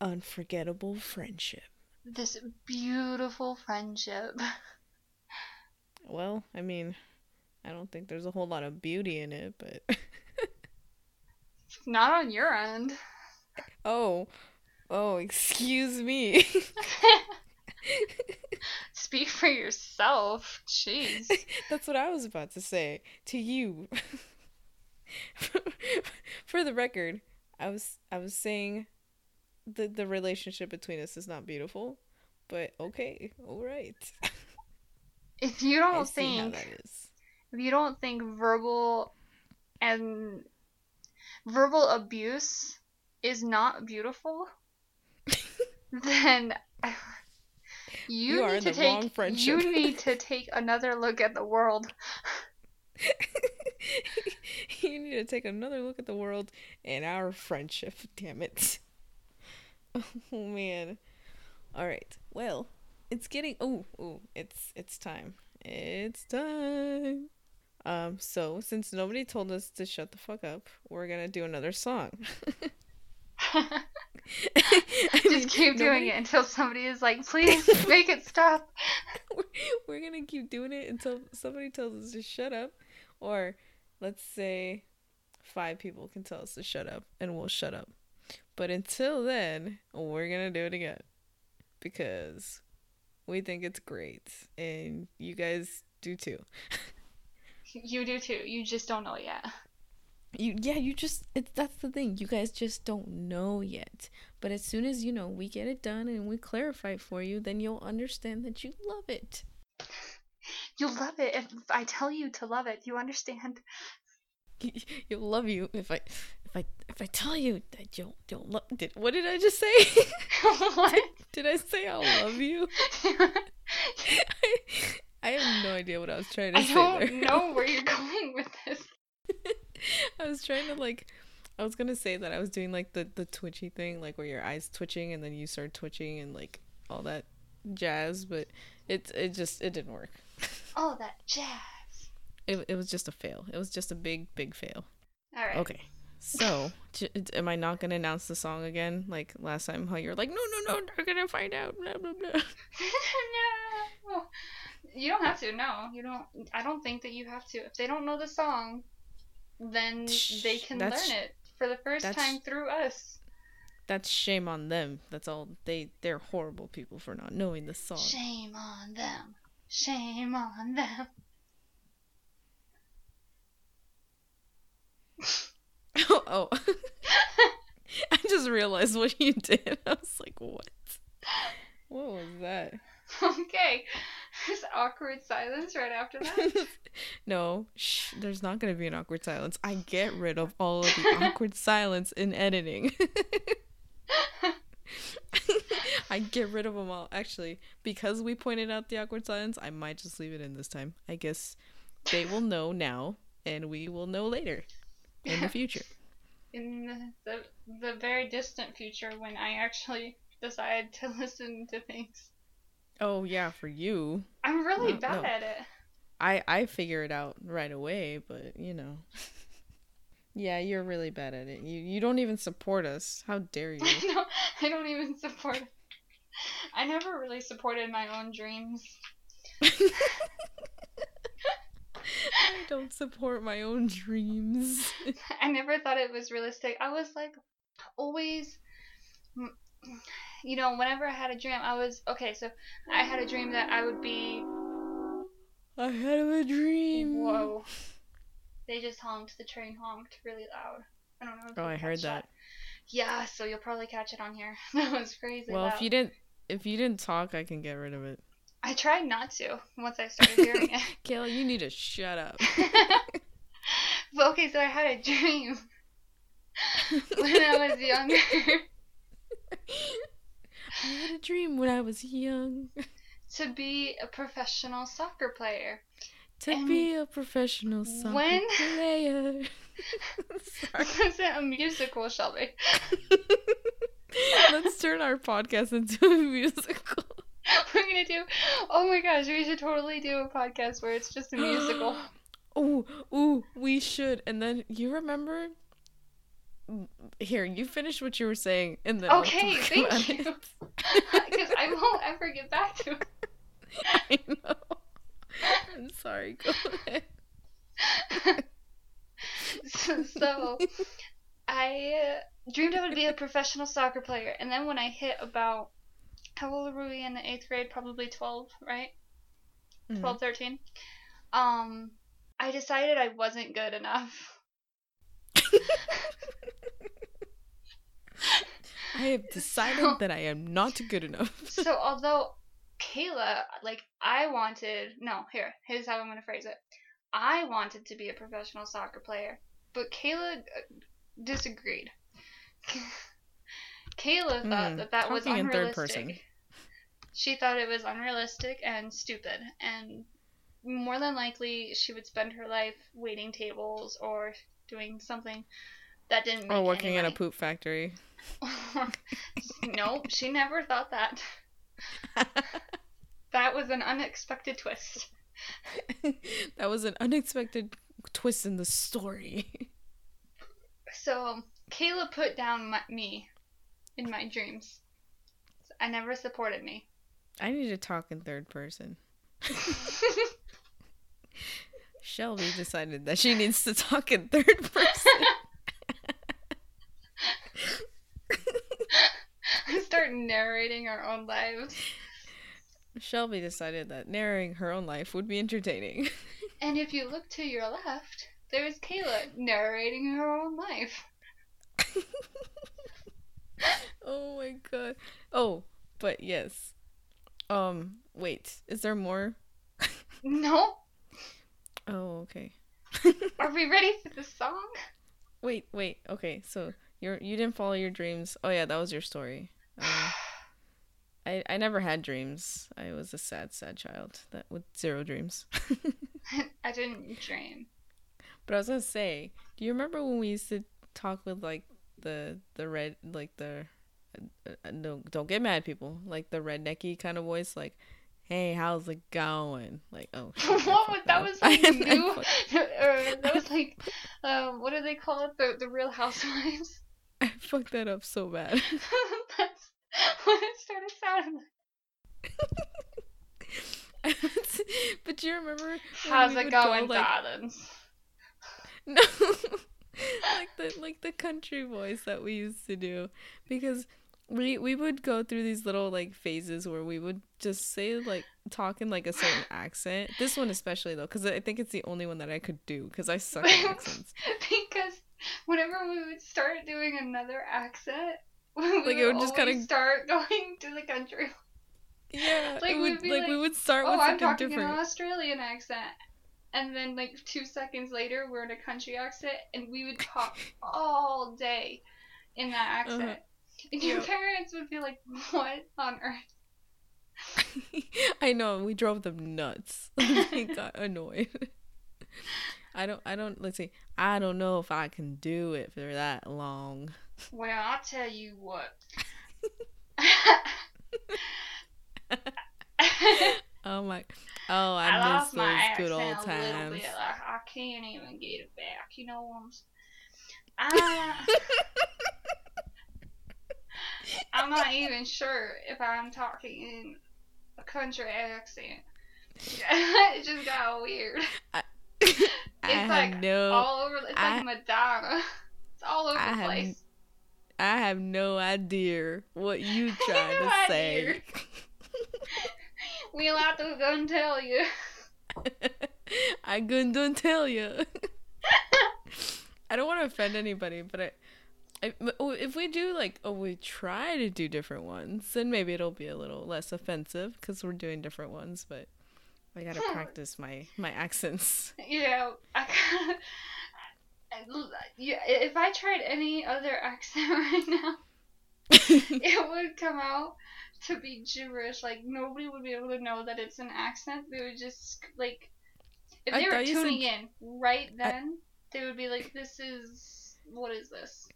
unforgettable friendship
this beautiful friendship.
Well, I mean, I don't think there's a whole lot of beauty in it, but
not on your end.
Oh. Oh, excuse me.
Speak for yourself. Jeez.
That's what I was about to say to you. for the record, I was I was saying the the relationship between us is not beautiful, but okay, all right.
if you don't think if you don't think verbal and verbal abuse is not beautiful, then you, you need to take you need to take another look at the world.
you need to take another look at the world and our friendship, damn it. Oh man. All right. Well, it's getting oh, oh, it's it's time. It's time. Um so since nobody told us to shut the fuck up, we're going to do another song.
I Just mean, keep doing it until somebody is like, "Please make it stop."
we're, we're going to keep doing it until somebody tells us to shut up or let's say five people can tell us to shut up and we'll shut up. But until then, we're going to do it again because we think it's great and you guys do too.
you do too. You just don't know yet.
You yeah, you just it's that's the thing. You guys just don't know yet. But as soon as you know we get it done and we clarify it for you, then you'll understand that you love it.
You'll love it if I tell you to love it. You understand?
You'll love you if I I if I tell you that you'll you'll love did what did I just say?
what?
did I say I'll love you? I, I have no idea what I was trying to
I
say
don't
there.
know where you're going with this.
I was trying to like I was gonna say that I was doing like the the twitchy thing, like where your eyes twitching and then you start twitching and like all that jazz, but it it just it didn't work.
Oh, that jazz.
It it was just a fail. It was just a big big fail.
All right.
Okay. So, am I not gonna announce the song again, like last time? How you're like, no, no, no, they're gonna find out. Blah blah blah.
no. You don't have to. No, you don't. I don't think that you have to. If they don't know the song, then they can
That's-
learn it for the first time through us.
That's shame on them. That's all. They they're horrible people for not knowing the song.
Shame on them. Shame on them.
oh, I just realized what you did. I was like, what? What was that?
okay. There's awkward silence right after that.
no, shh, there's not going to be an awkward silence. I get rid of all of the awkward silence in editing. I get rid of them all. Actually, because we pointed out the awkward silence, I might just leave it in this time. I guess they will know now, and we will know later in the future.
In the, the the very distant future, when I actually decide to listen to things,
Oh yeah, for you,
I'm really
No,
bad
no.
at it.
I I figure it out right away, but you know. Yeah, you're really bad at it. You you don't even support us. How dare you?
Don't, I don't even support. I never really supported my own dreams.
I don't support my own dreams.
I never thought it was realistic. I was like, always, you know, whenever I had a dream, I was okay. So I had a dream that I would be.
I had a dream.
Whoa! They just honked. The train honked really loud. I don't know. If
Oh, I heard
catch
that.
Yeah, so you'll probably catch it on here. that was crazy.
Well,
loud.
if you didn't if you didn't talk, I can get rid of it.
I tried not to once I started hearing it.
Kayla, you need to shut up.
but okay, so I had a dream when I was younger
I had a dream when I was young
to be a professional soccer player.
to
And
be a professional soccer
when-
player. Sorry.
Was it a musical, Shelby?
Let's turn our podcast into a musical.
We're gonna do. Oh my gosh, we should totally do a podcast where it's just a musical.
Ooh, ooh, we should. And then you remember? Here, you finish what you were saying, and then
Okay, thank you. Because I won't ever get back to it.
I know. I'm sorry. Go ahead.
so, so I dreamed I would be a professional soccer player, and then when I hit about how old were we in the eighth grade? Probably twelve, right?
Mhm.
12, 13. Um, I decided I wasn't good enough.
I have decided
So-
that I am not good enough.
So although Kayla, like I wanted, no, here, here's how I'm gonna phrase it. I wanted to be a professional soccer player, but Kayla uh, disagreed. Kayla thought
Hmm,
that that was
talking in third
unrealistic. She thought it was unrealistic and stupid, and more than likely she would spend her life waiting tables or doing something that didn't. Make
Or working in a poop factory.
nope, she never thought that. That was an unexpected twist.
that was an unexpected twist in the story.
So Kayla put down my, me in my dreams. I never supported me.
I need to talk in third person. Shelby decided that she needs to talk in third person.
Start narrating our own lives.
Shelby decided that narrating her own life would be entertaining.
And if you look to your left, there's Kayla narrating her own life.
oh my god. Oh, but yes. Um, wait, is there more?
No?
Oh, okay.
Are we ready for the song?
Wait, wait. Okay, so you're you didn't follow your dreams. Oh yeah, that was your story. Um, I I never had dreams. I was a sad, sad child that with zero dreams.
I didn't dream.
But I was gonna say, do you remember when we used to talk with like the the red like the uh, uh, no don't get mad people like the rednecky kind of voice like hey how's it going like oh shit,
what was that? Was like new, or that was like, um, what do they call it? The the Real Housewives.
I fucked that up so bad.
That's what it started sounding like.
but do you remember?
How's it
would go,
going,
like,
darlings?
No, like the like the country voice that we used to do, because we we would go through these little like phases where we would just say like talk in like a certain accent. This one especially though, because I think it's the only one that I could do because I suck at accents.
because whenever we would start doing another accent, we
Like, it would just kinda-
start going to the country.
Yeah,
Like,
would
be
like, we would start
Oh,
with
I'm talking
different.
an Australian accent. And then, like, two seconds later, we're in a country accent, and we would talk all day in that accent.
Uh-huh.
And your
Yep.
parents would be like, What on earth?
I know we drove them nuts. they got annoyed. I don't. I don't. Let's see. I don't know if I can do it for that long.
Well, I'll tell you what.
Oh my. Oh, I,
I
miss
lost
those
my
good old times.
bit. Like, I can't even get it back. You know what I'm? I, I'm not even sure if I'm talking in a country accent. it just got weird.
I
It's
have
like
no.
all over. It's
I-
like Madonna. It's all over
I
the
have. I have no idea what you trying
No
to say.
We'll have to go and tell you.
I couldn't tell you. I don't want to offend anybody, but I, I, oh, if we do like, oh, we try to do different ones, then maybe it'll be a little less offensive because we're doing different ones. But I gotta hmm. practice my my accents.
you know, I yeah, if I tried any other accent right now, it would come out to be gibberish. Like nobody would be able to know that it's an accent. They would just like if
I
they were
thought you said-
tuning in right then, they would be like, "This is what is this?"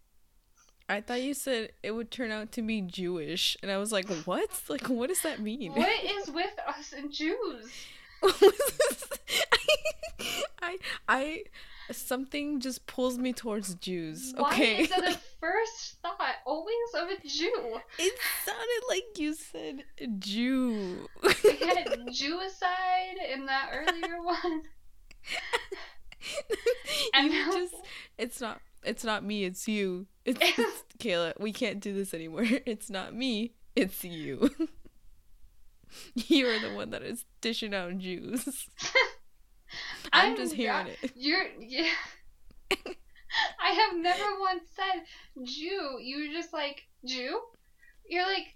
I thought you said it would turn out to be Jewish, and I was like, what? Like, what does that mean?
What is with us and Jews?
I I something just pulls me towards Jews.
Why
Okay.
is it a first thought always of a Jew?
it sounded like you said Jew.
We had Jewicide in that earlier one. And
you
now-
just it's not it's not me, it's you. It's, it's Kayla, we can't do this anymore. It's not me, it's you. you are the one that is dishing out Jews. I'm, just hearing it.
You're yeah. I have never once said Jew. You were just like Jew. You're like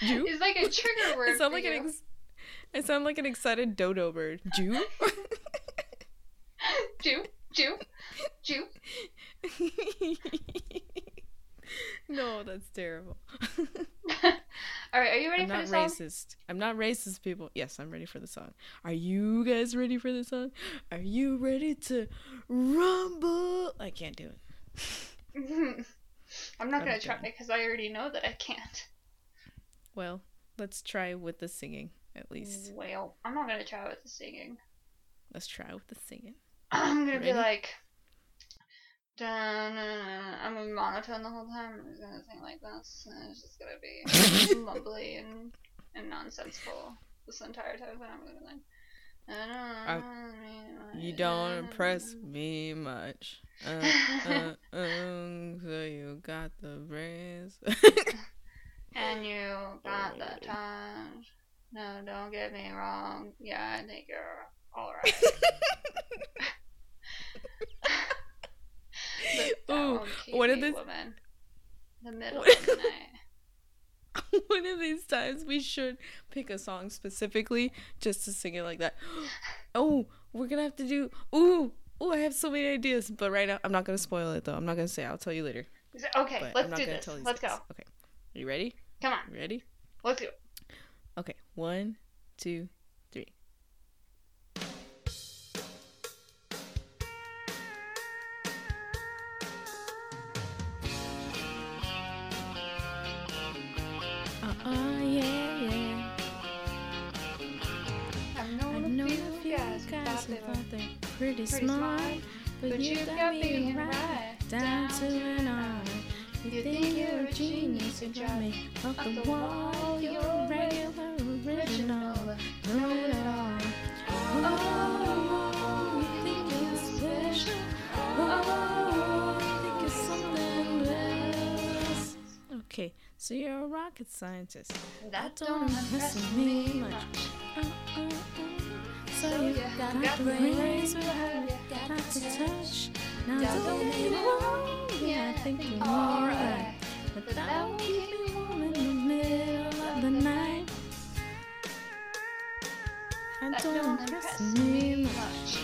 Jew?
it's like a trigger word.
I sound like
you.
an ex- I sound like an excited dodo bird. Jew?
Jew, Jew, Jew.
no, that's terrible.
All right, are you ready
I'm
for the song?
I'm not racist. I'm not racist, people. Yes, I'm ready for the song. Are you guys ready for the song? Are you ready to rumble? I can't do it.
I'm not gonna try because I already know that I can't.
Well, let's try with the singing at least.
Well, I'm not gonna try with the singing.
Let's try with the singing.
I'm gonna be like, dun, I'm gonna be monotone the whole time. I'm just gonna sing like this, and it's just gonna be mumbly and and nonsensical this entire time. And I'm gonna be like.
I, You don't impress me much. Uh, uh, um, so you got the brains.
And you got the time. No, don't get me wrong. Yeah, I think you're alright.
Ooh, one of this-
woman. The middle of the night.
One of these times we should pick a song specifically just to sing it like that. Oh, we're gonna have to do. Ooh, oh, I have so many ideas, but right now I'm not gonna spoil it though. I'm not gonna say. I'll tell you later.
Okay,
But
let's
I'm not
do
gonna
this. Let's go.
Okay. Are you ready?
Come on.
You ready?
Let's do it.
Okay. One, two,
thought they were
thought they're pretty, smart, but, you got me right down to an art. You think you're a genius, you drive me up the wall. You're a regular, original, know it all. Oh, you think you're special. Oh, you think you're something else. Okay, so you're a rocket scientist.
That
don't impress me much. Uh, uh, uh. So you got the brains, but have you got the touch? Now don't get me wrong, yeah, I think you're alright. But that won't keep me warm in the middle of the night. That don't impress me much.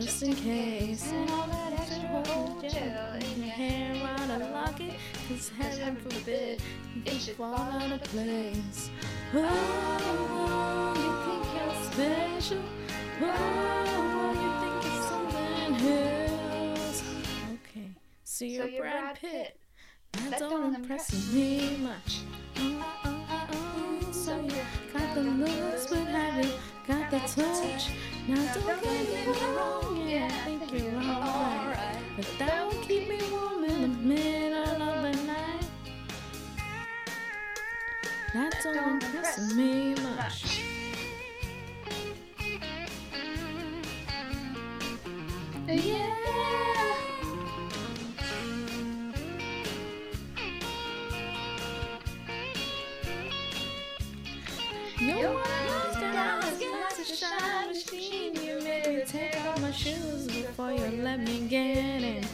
Just in case.
and all that extra old gel
in your hair I lock it, cause heaven forbid it should fall out of place. Oh, oh, oh you think you're special? Oh, oh, you think you're something else? Okay, so you're,
you're
Brad Pitt. That,
That
don't, impress
impress
me much. Oh, oh, oh, so you got the looks, but have you got the touch? Now don't get me wrong, yeah, I think you're alright. But that will keep me warm in the middle of the night. That don't impress me much. Yeah. A shine. Before you let me get in.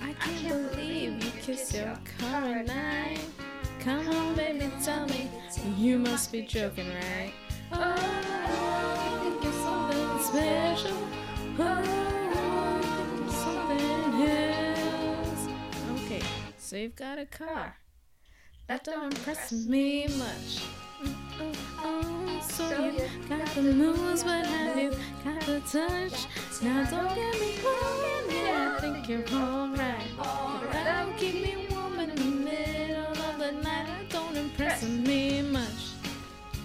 I can't believe you kissed your current night. Come on, baby, tell me you must be joking, right? Oh, I think you're something special. Oh, I think you're something else. Okay, so you've got a car. That don't impress me much. So you got the moves, but have you got the touch? Now don't get me wrong, yeah, I think you're alright. But that'll keep me warm in the middle of the night. That don't impress me much.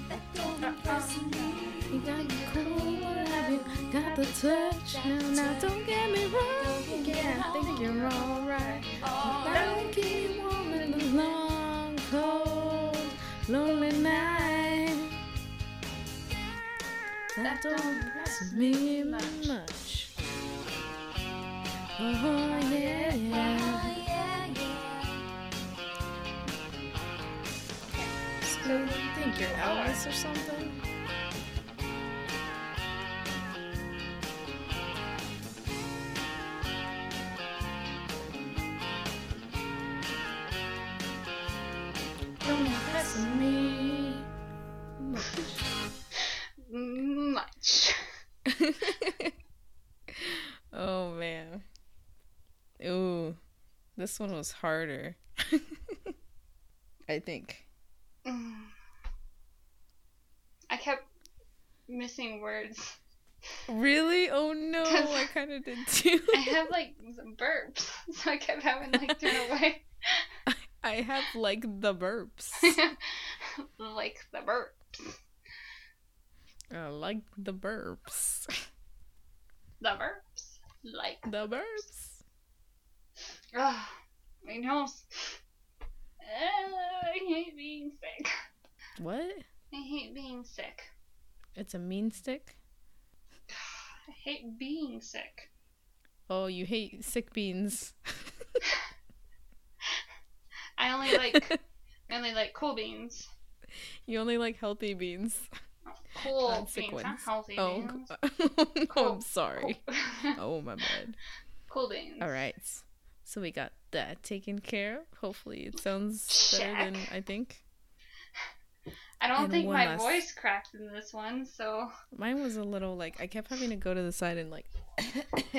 That don't impress uh-uh. me. You got me cool, but have you got the touch? Now, now don't get me wrong, yeah, I think you're alright. But that'll keep That don't impress me much. Oh yeah, oh, yeah. So you think you're Elvis or something? This one was harder. I think.
I kept missing words.
Really? Oh no, I kind of did too.
I have like some burps, so I kept having like turn away.
I have like the burps.
like the burps.
I like the burps.
The burps. Like
The burps.
Ugh, my nose. Uh, I hate being sick.
What?
I hate being sick.
It's a mean stick?
I hate being sick.
Oh, you hate sick beans.
I only like I only like cool beans.
you only like healthy beans.
Cool
Not sick
beans, not healthy
Oh,
beans.
oh,
Cool.
I'm sorry.
Cool,
Oh, my bad.
cool beans.
All right. So we got that taken care of. Hopefully it sounds better than I think.
I don't
And
think my
last-
voice cracked in this one, so
Mine was a little like I kept having to go to the side and like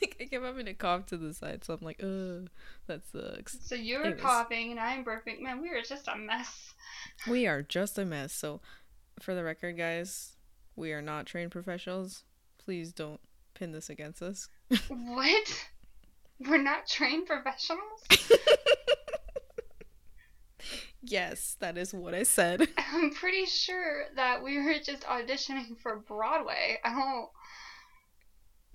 like I kept having to cough to the side, so I'm like, ugh, that sucks.
so you were coughing and I'm burping. Man, we were just a mess.
We are just a mess. So, for the record, guys, we are not trained professionals. Please don't pin this against us.
What? We're not trained professionals?
Yes, that is what I said.
I'm pretty sure that we were just auditioning for Broadway. I don't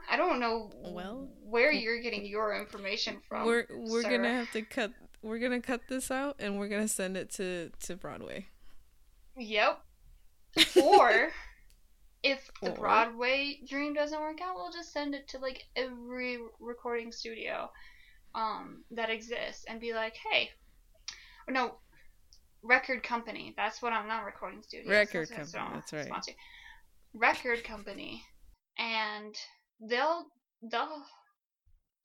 I don't know
Well-
where you're getting your information from.
we're we're
sir.
gonna have to cut. We're gonna cut this out, and we're gonna send it to to Broadway.
Yep. Or if the
Or-
Broadway dream doesn't work out, we'll just send it to like every recording studio um that exists and be like, "Hey, no, record company. That's what I'm not recording studio.
Record company, that's right.
Record company, and they'll they'll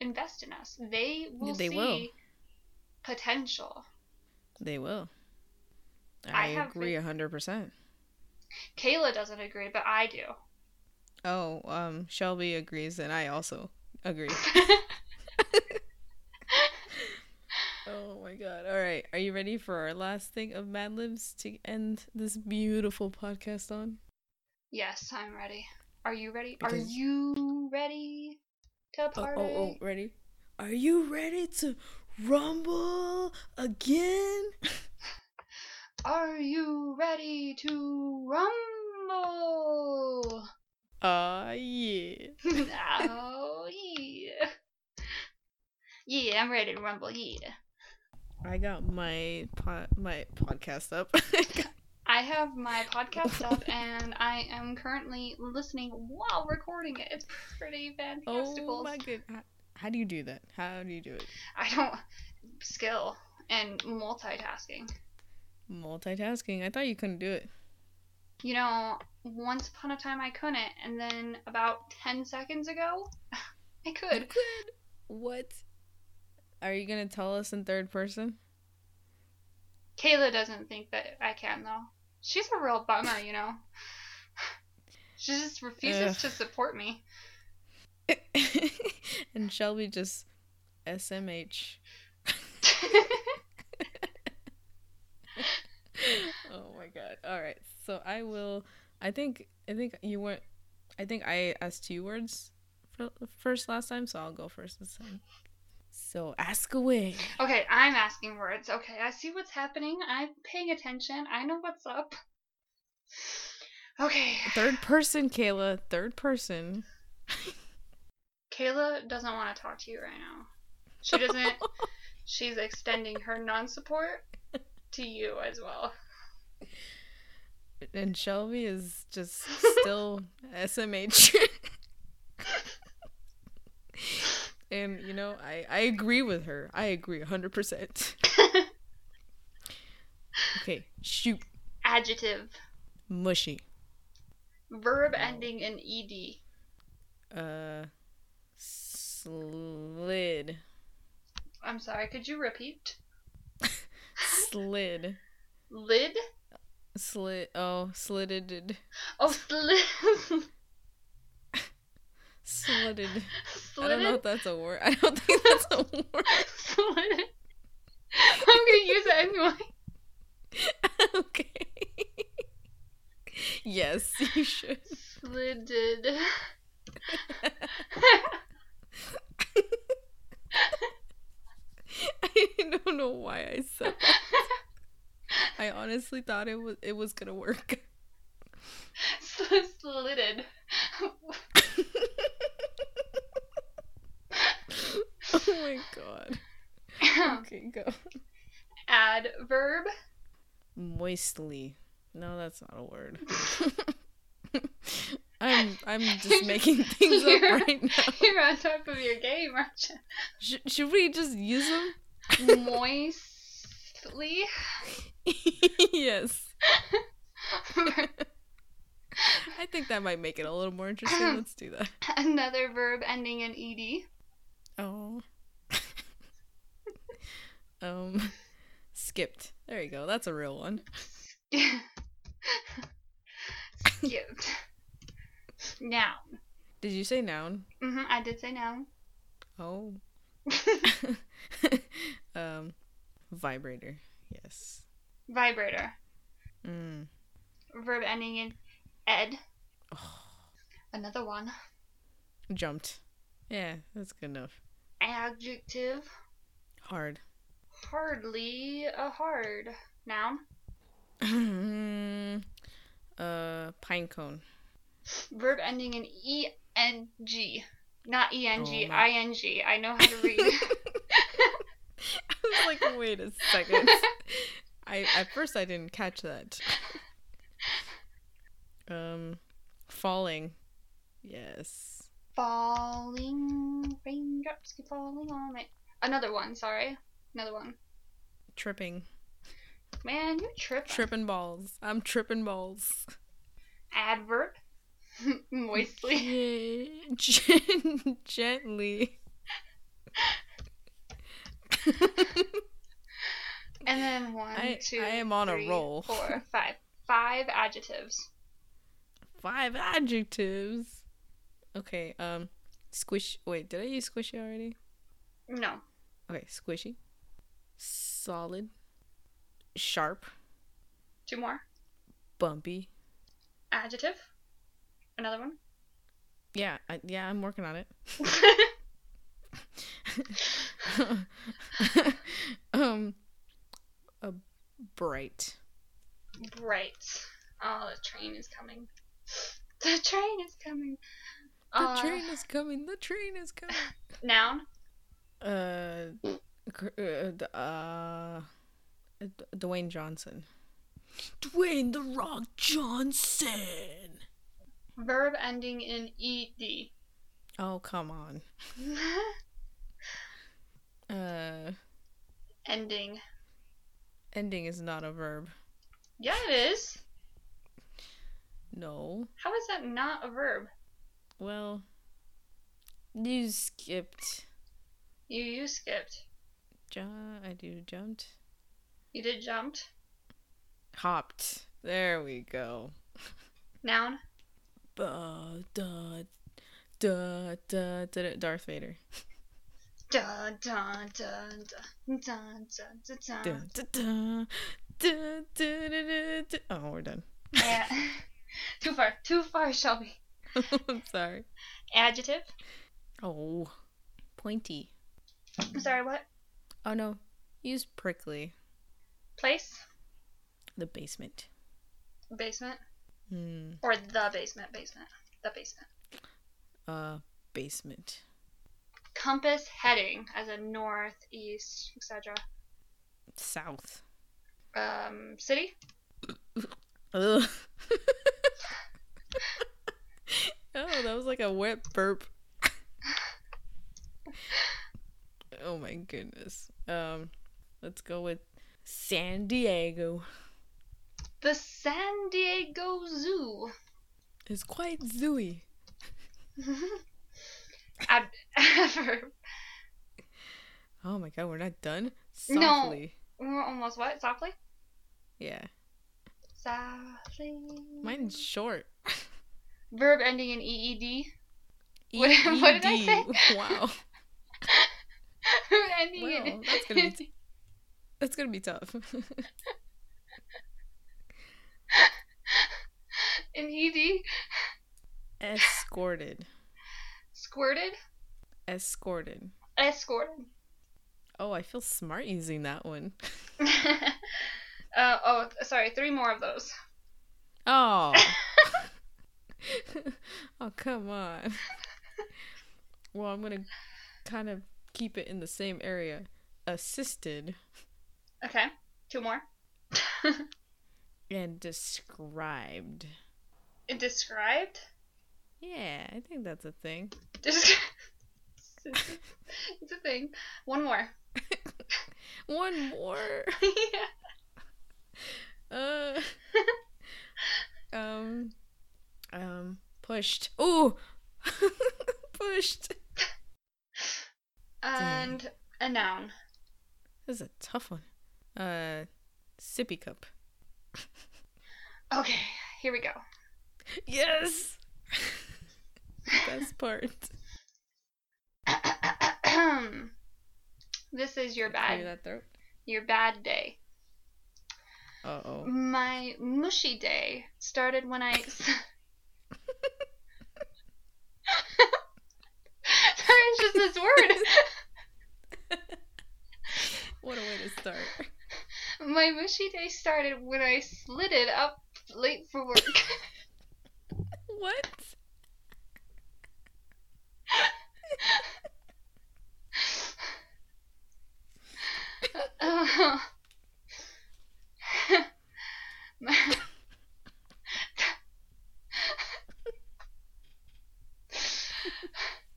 invest in us. They will
They
see
will.
potential.
They will.
I
I, agree a hundred percent.
Kayla doesn't agree, but I do.
Oh, um, Shelby agrees, and I also agree. Oh my god! All right, are you ready for our last thing of Mad Libs to end this beautiful podcast on?
Yes, I'm ready. Are you ready? Are you ready to
Oh,
party?
oh, oh, ready? Are you ready to rumble again?
Are you ready to rumble?
Ah, yeah.
oh yeah. Yeah, I'm ready to rumble. Yeah.
I got my po- my podcast up.
I have my podcast up and I am currently listening while recording it. It's pretty fantastic.
oh my god! How, how do you do that? How do you do it?
I don't skill and multitasking.
Multitasking. I thought you couldn't do it.
You know, once upon a time I couldn't, and then about 10 seconds ago, I
You
could.
could. What? Are you gonna tell us in third person?
Kayla doesn't think that I can, though. She's a real bummer, you know. She just refuses
Ugh.
to support me.
and Shelby just SMH. Oh my god. All right. So I will I think I think you weren't I think I asked two words for, first last time, so I'll go first this time. So ask away.
okay, I'm asking words. Okay, I see what's happening. I'm paying attention. I know what's up. Okay,
Third person, Kayla. Third person.
Kayla doesn't want to talk to you right now. She doesn't. she's extending her non support to you as well.
and Shelby is just still SMH. and you know, I I agree with her. I agree 100%. Okay, shoot.
Adjective.
Mushy.
Verb ending in ed.
Uh slid.
I'm sorry, could you repeat?
Slid.
Lid?
Slid. Oh, slitted.
Oh, slid.
Slitted. I don't know if that's a word. I don't think that's a word.
Slid. I'm gonna use it anyway.
okay. yes, you should.
Slided.
I don't know why I said that. I honestly thought it was it was gonna work.
Sl- Slitted.
oh my god. Okay, go.
Adverb.
Moistly. No, that's not a word. I'm I'm just making things up right now.
You're on top of your game, aren't
Sh- should we just use them?
you? Moistly.
yes. I think that might make it a little more interesting. Let's do that.
Another verb ending in ed.
Oh. um, skipped. There you go. That's a real one.
Skipped. Noun.
Did you say noun?
hmm I did say noun.
Oh. um, vibrator. Yes.
Vibrator.
Mm.
Verb ending in ed. Oh. Another one.
Jumped. Yeah, that's good enough.
Adjective.
Hard.
Hardly a hard. Noun.
uh, pine cone.
Verb ending in eng. Not eng,
Oh my-
ing. I know how to read.
I was like, wait a second. I at first I didn't catch that. Um, falling. Yes.
falling. Raindrops keep falling on me. Another one, sorry. Another one.
Tripping.
Man, you're tripping.
Tripping balls. I'm tripping balls.
Adverb. Moistly.
Gen- gently.
And then one,
I-
two,
I am on a roll.
four, five. Five adjectives.
Five adjectives. Okay, um, squish. Wait, did I use squishy already?
No.
Okay, squishy. Solid. Sharp.
Two more.
Bumpy.
Adjective. Another one.
Yeah, I, yeah, I'm working on it. um, a bright.
Bright. Oh, the train is coming. The train is coming.
The
Uh,
train is coming. The train is coming.
Noun.
Uh, cr- uh, uh, Dwayne Johnson. Dwayne the Rock Johnson.
Verb ending in ed.
Oh come on. Uh,
ending.
ending is not a verb.
Yeah, it is.
No.
How is that not a verb?
Well, you skipped.
You you skipped.
Ju- I do jumped.
You did jumped.
Hopped. There we go.
Noun.
Ba da da da da. Darth Vader.
Dun dun dun dun dun dun dun
Da,
dun.
da, da, da, da, da, da, da. Oh, we're done.
Yeah. too far. Too far, Shelby.
I'm sorry.
Adjective.
Oh, pointy.
Sorry, what?
Oh no, use prickly.
Place.
The basement.
Basement.
Hmm.
Or the basement. Basement. The basement.
Uh, basement.
Compass heading as a north, east, etc.
South.
Um, city.
Ugh. oh, that was like a wet burp. oh my goodness. Um, let's go with San Diego.
The San Diego Zoo.
is quite zooey.
Ad- ever.
Oh my god, we're not done.
No.
Softly.
We're almost what? Softly?
Yeah.
Softly.
Mine's short.
Verb ending in EED. What- what did I
EED.
say?
Wow.
Ending
Well,
in
that's gonna be t- That's gonna be tough.
in ED.
Escorted.
Squirted.
Escorted.
Escorted.
Oh, I feel smart using that one.
uh, oh, sorry. Three more of those.
Oh. oh, come on. Well, I'm gonna kind of keep it in the same area. Assisted
Okay. Two more.
And described.
And Described.
Yeah, I think that's a thing.
It's a thing. One more.
One more.
yeah.
Uh, um, Um. Pushed. Ooh. Pushed.
And a noun.
This is a tough one. Uh, sippy cup.
Okay, here we go.
Yes. Best part.
this is your bad
that throat.
your bad day.
Uh oh.
My mushy day started when I. Sorry, it's just this word.
What a way to start.
My mushy day started when I slid it up late for work.
What?
Uh, my-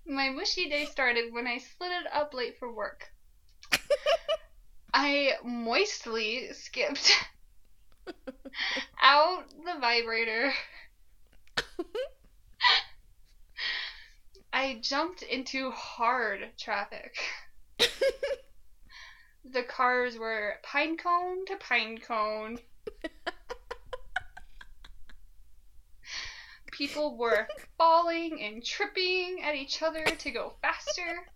My mushy day started when I slid it up late for work. I moistly skipped out the vibrator. I jumped into hard traffic. The cars were pine cone to pine cone. People were falling and tripping at each other to go faster.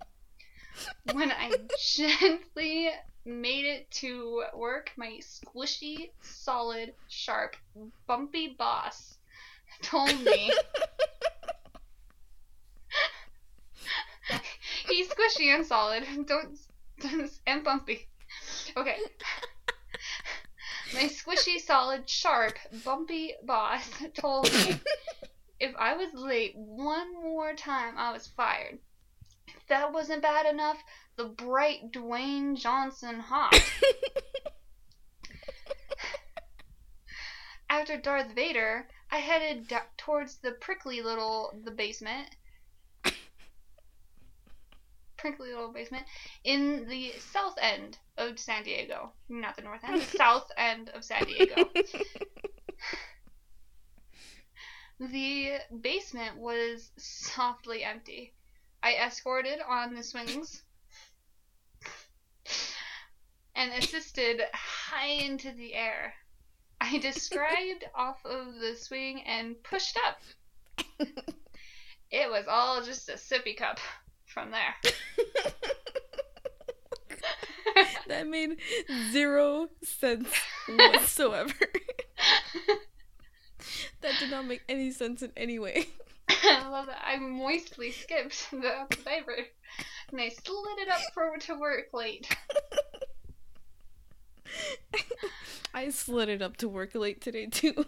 When I gently made it to work, my squishy, solid, sharp, bumpy boss told me he's squishy and solid. Don't and bumpy. Okay. My squishy, solid, sharp, bumpy boss told me if I was late one more time, I was fired. If that wasn't bad enough, the bright Dwayne Johnson hot. After Darth Vader, I headed da- towards the prickly little the basement. Prickly little basement in the south end of San Diego, not the north end, the south end of San Diego. The basement was softly empty. I escorted on the swings and assisted high into the air. I described off of the swing and pushed up. It was all just a sippy cup from there.
that made zero sense whatsoever. that did not make any sense in any way.
I love that. I moistly skipped the vibrator and I slid it up for to work late.
I slid it up to work late today too.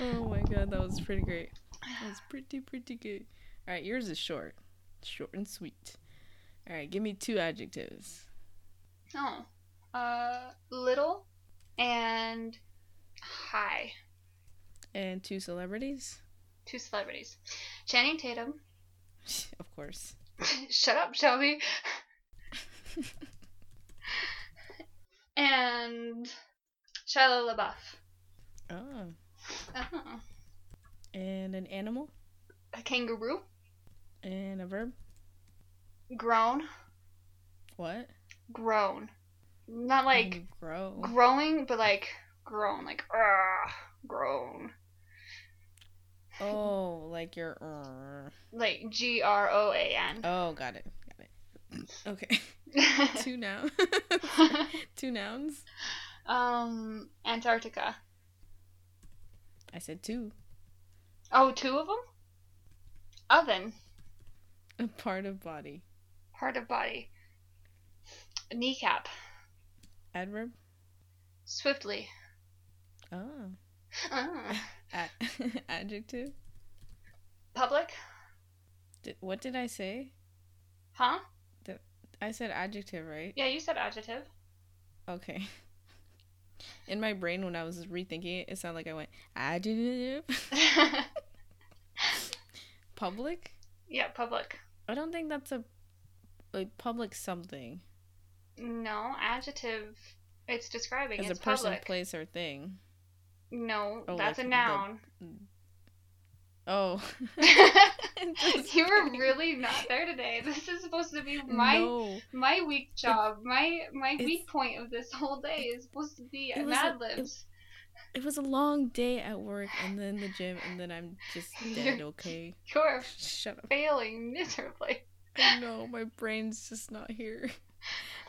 oh my god, that was pretty great. That was pretty pretty good. All right, yours is short, short and sweet. All right, give me two adjectives.
oh, uh, little and high.
And two celebrities.
Two celebrities. Channing Tatum.
Of course.
Shut up, Shelby. and Shia LaBeouf.
Oh.
Oh.
And an animal.
A kangaroo.
And a verb.
Grown.
What?
Grown. Not like
grow.
growing, but like grown. Like, ah, grown.
Oh, like your. Uh...
Like G R O A N.
Oh, got it. Got it. Okay. two nouns. two nouns.
um, Antarctica.
I said two.
Oh, two of them? Oven.
A part of body.
Part of body. Kneecap.
Adverb.
Swiftly.
Oh.
Ah.
Ad- adjective.
Public.
Did, what did I say?
Huh?
I said adjective, right?
Yeah, you said adjective.
Okay. In my brain, when I was rethinking it, it sounded like I went adjective. Public.
yeah, public.
I don't think that's a like public something
No, adjective. It's describing.
as a person,
public.
place, or thing.
No,
Oh,
that's
like
a
the-
noun.
Oh.
you were really not there today. This is supposed to be my
no.
my weak job. My my weak point of this whole day is supposed to be
It
Mad Libs.
It was a long day at work and then the gym and then I'm just dead, okay?
You're
Shut up.
failing miserably.
I know my brain's just not here.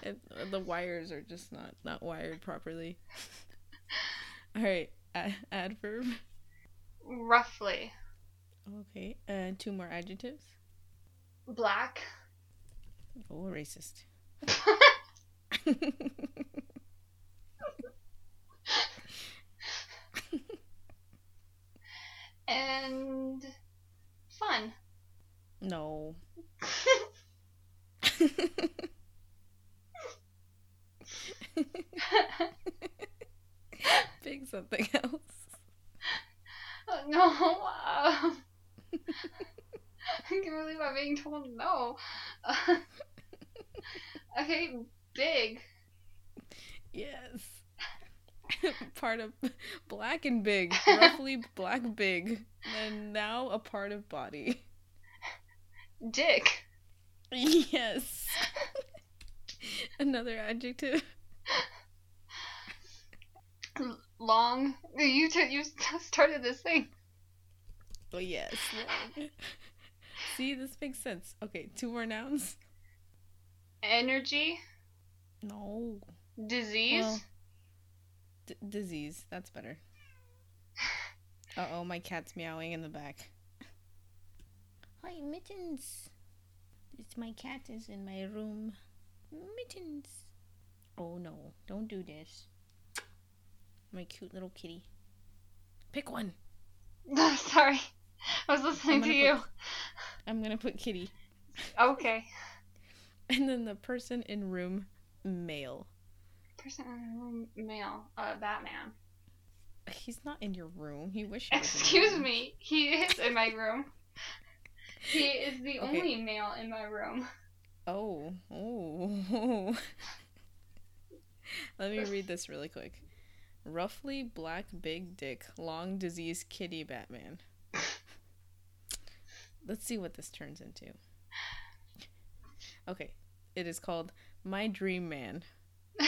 And the wires are just not not wired properly. All right, a- adverb.
Roughly.
Okay, and two more adjectives.
Black.
Oh, racist.
and fun.
no. Pick something else.
no. Um, I can't believe I'm being told no. okay, big.
Yes. part of black and big, roughly black big, and now a part of body.
Dick.
Yes. Another adjective.
Long. You t- you started this thing.
Oh yes. See, this makes sense. Okay, two more nouns.
Energy.
No.
Disease.
Well, D- disease. That's better. Uh oh, my cat's meowing in the back. Hi, Mittens. It's my cat is in my room. Mittens. Oh no, don't do this. My cute little kitty. Pick one.
Sorry. I was listening to
gonna
you.
put- I'm gonna put kitty.
Okay.
And then the person in room, male.
Person in room, male. Uh, Batman.
He's not in your room. He wish he was in your
Excuse
room.
me. He is in my room. He is the
Okay.
only male in my room.
Oh, oh. Let me read this really quick. Roughly black big dick, long disease kitty Batman. Let's see what this turns into. Okay, it is called My Dream Man.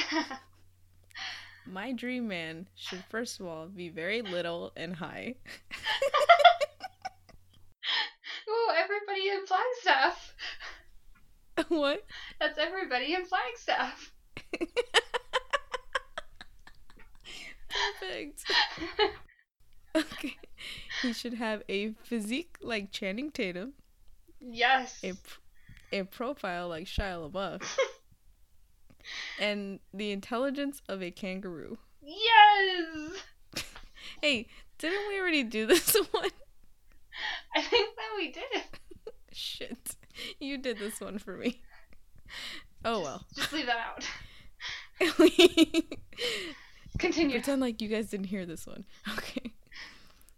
My dream man should first of all be very little and high.
oh, everybody in Flagstaff.
what?
That's everybody in Flagstaff.
Perfect. Okay. He should have a physique like Channing Tatum,
yes.
a a profile like Shia LaBeouf, and the intelligence of a kangaroo.
Yes.
Hey, didn't we already do this one?
I think that we did it.
Shit. You did this one for me. Oh well.
Just leave that out. Continue.
Pretend like you guys didn't hear this one. Okay.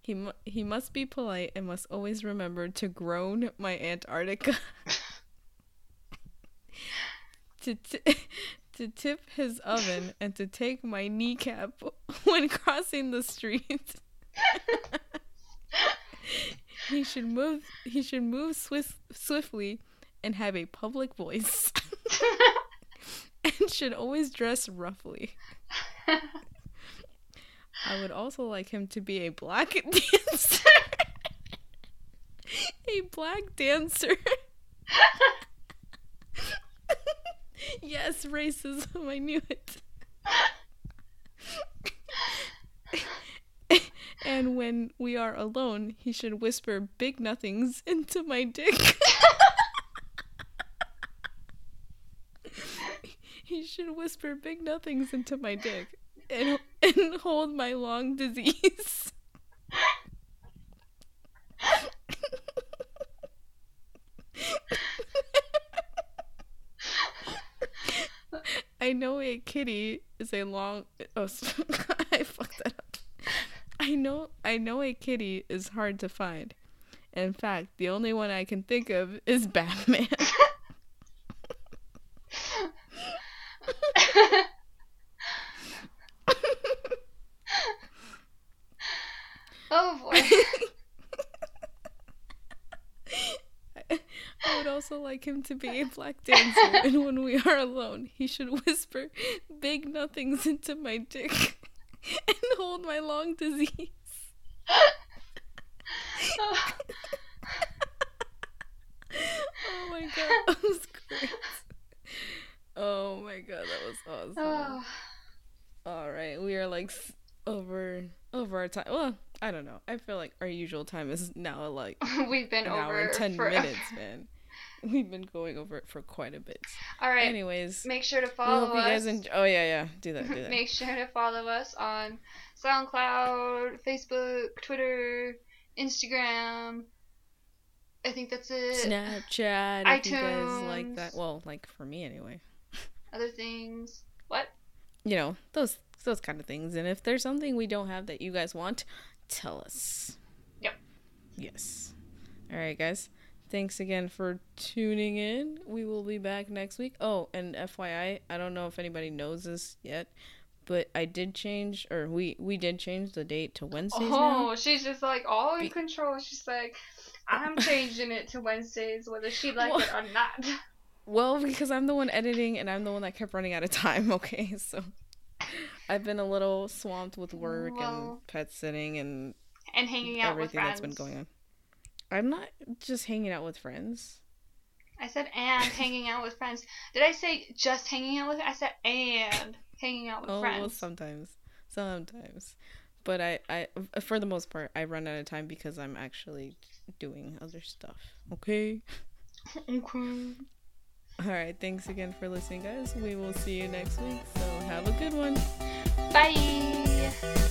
He mu- he must be polite and must always remember to groan my Antarctica. to t- to tip his oven and to take my kneecap when crossing the street. he should move he should move swift, swiftly and have a public voice and should always dress roughly. I would also like him to be a black dancer. a black dancer. yes, racism. I knew it. and when we are alone, he should whisper big nothings into my dick. He should whisper big nothings into my dick and, and hold my long disease. I know a kitty is a long. Oh, I fucked that up. I know. I know a kitty is hard to find. In fact, the only one I can think of is Batman. also like him to be a black dancer, and when we are alone, he should whisper big nothings into my dick and hold my long disease. oh my god, that was great. Oh my god, that was awesome.
Oh,
All right, we are like over over our time. Well, I don't know. I feel like our usual time is now like
we've been
an
over
hour and ten
for
minutes, man. We've been going over it for quite a bit.
All right.
Anyways,
Make sure to follow
hope you guys
us.
enjoy. Oh yeah, yeah. Do that. Do that.
Make sure to follow us on SoundCloud, Facebook, Twitter, Instagram. I think that's it.
Snapchat. If you guys like that. Well, like for me anyway.
Other things. What?
You know those those kind of things. And if there's something we don't have that you guys want, tell us.
Yep.
Yes. All right, guys. Thanks again for tuning in. We will be back next week. Oh, and FYI, I don't know if anybody knows this yet, but I did change, or we we did change the date to Wednesdays now.
Oh, she's just like all in
Be-
control. She's like, I'm changing it to Wednesdays, whether she like it or not.
Well, because I'm the one editing, and I'm the one that kept running out of time. Okay, so I've been a little swamped with work
Well-
and pet sitting and
And hanging out with
everything
friends.
that's been going on. I'm not just hanging out with friends.
I said and hanging out with friends. Did I say just hanging out with? I said and hanging out with
Oh,
friends.
well, sometimes, sometimes, but I, I, for the most part, I run out of time because I'm actually doing other stuff. Okay.
okay.
All right. Thanks again for listening, guys. We will see you next week. So have a good one.
Bye.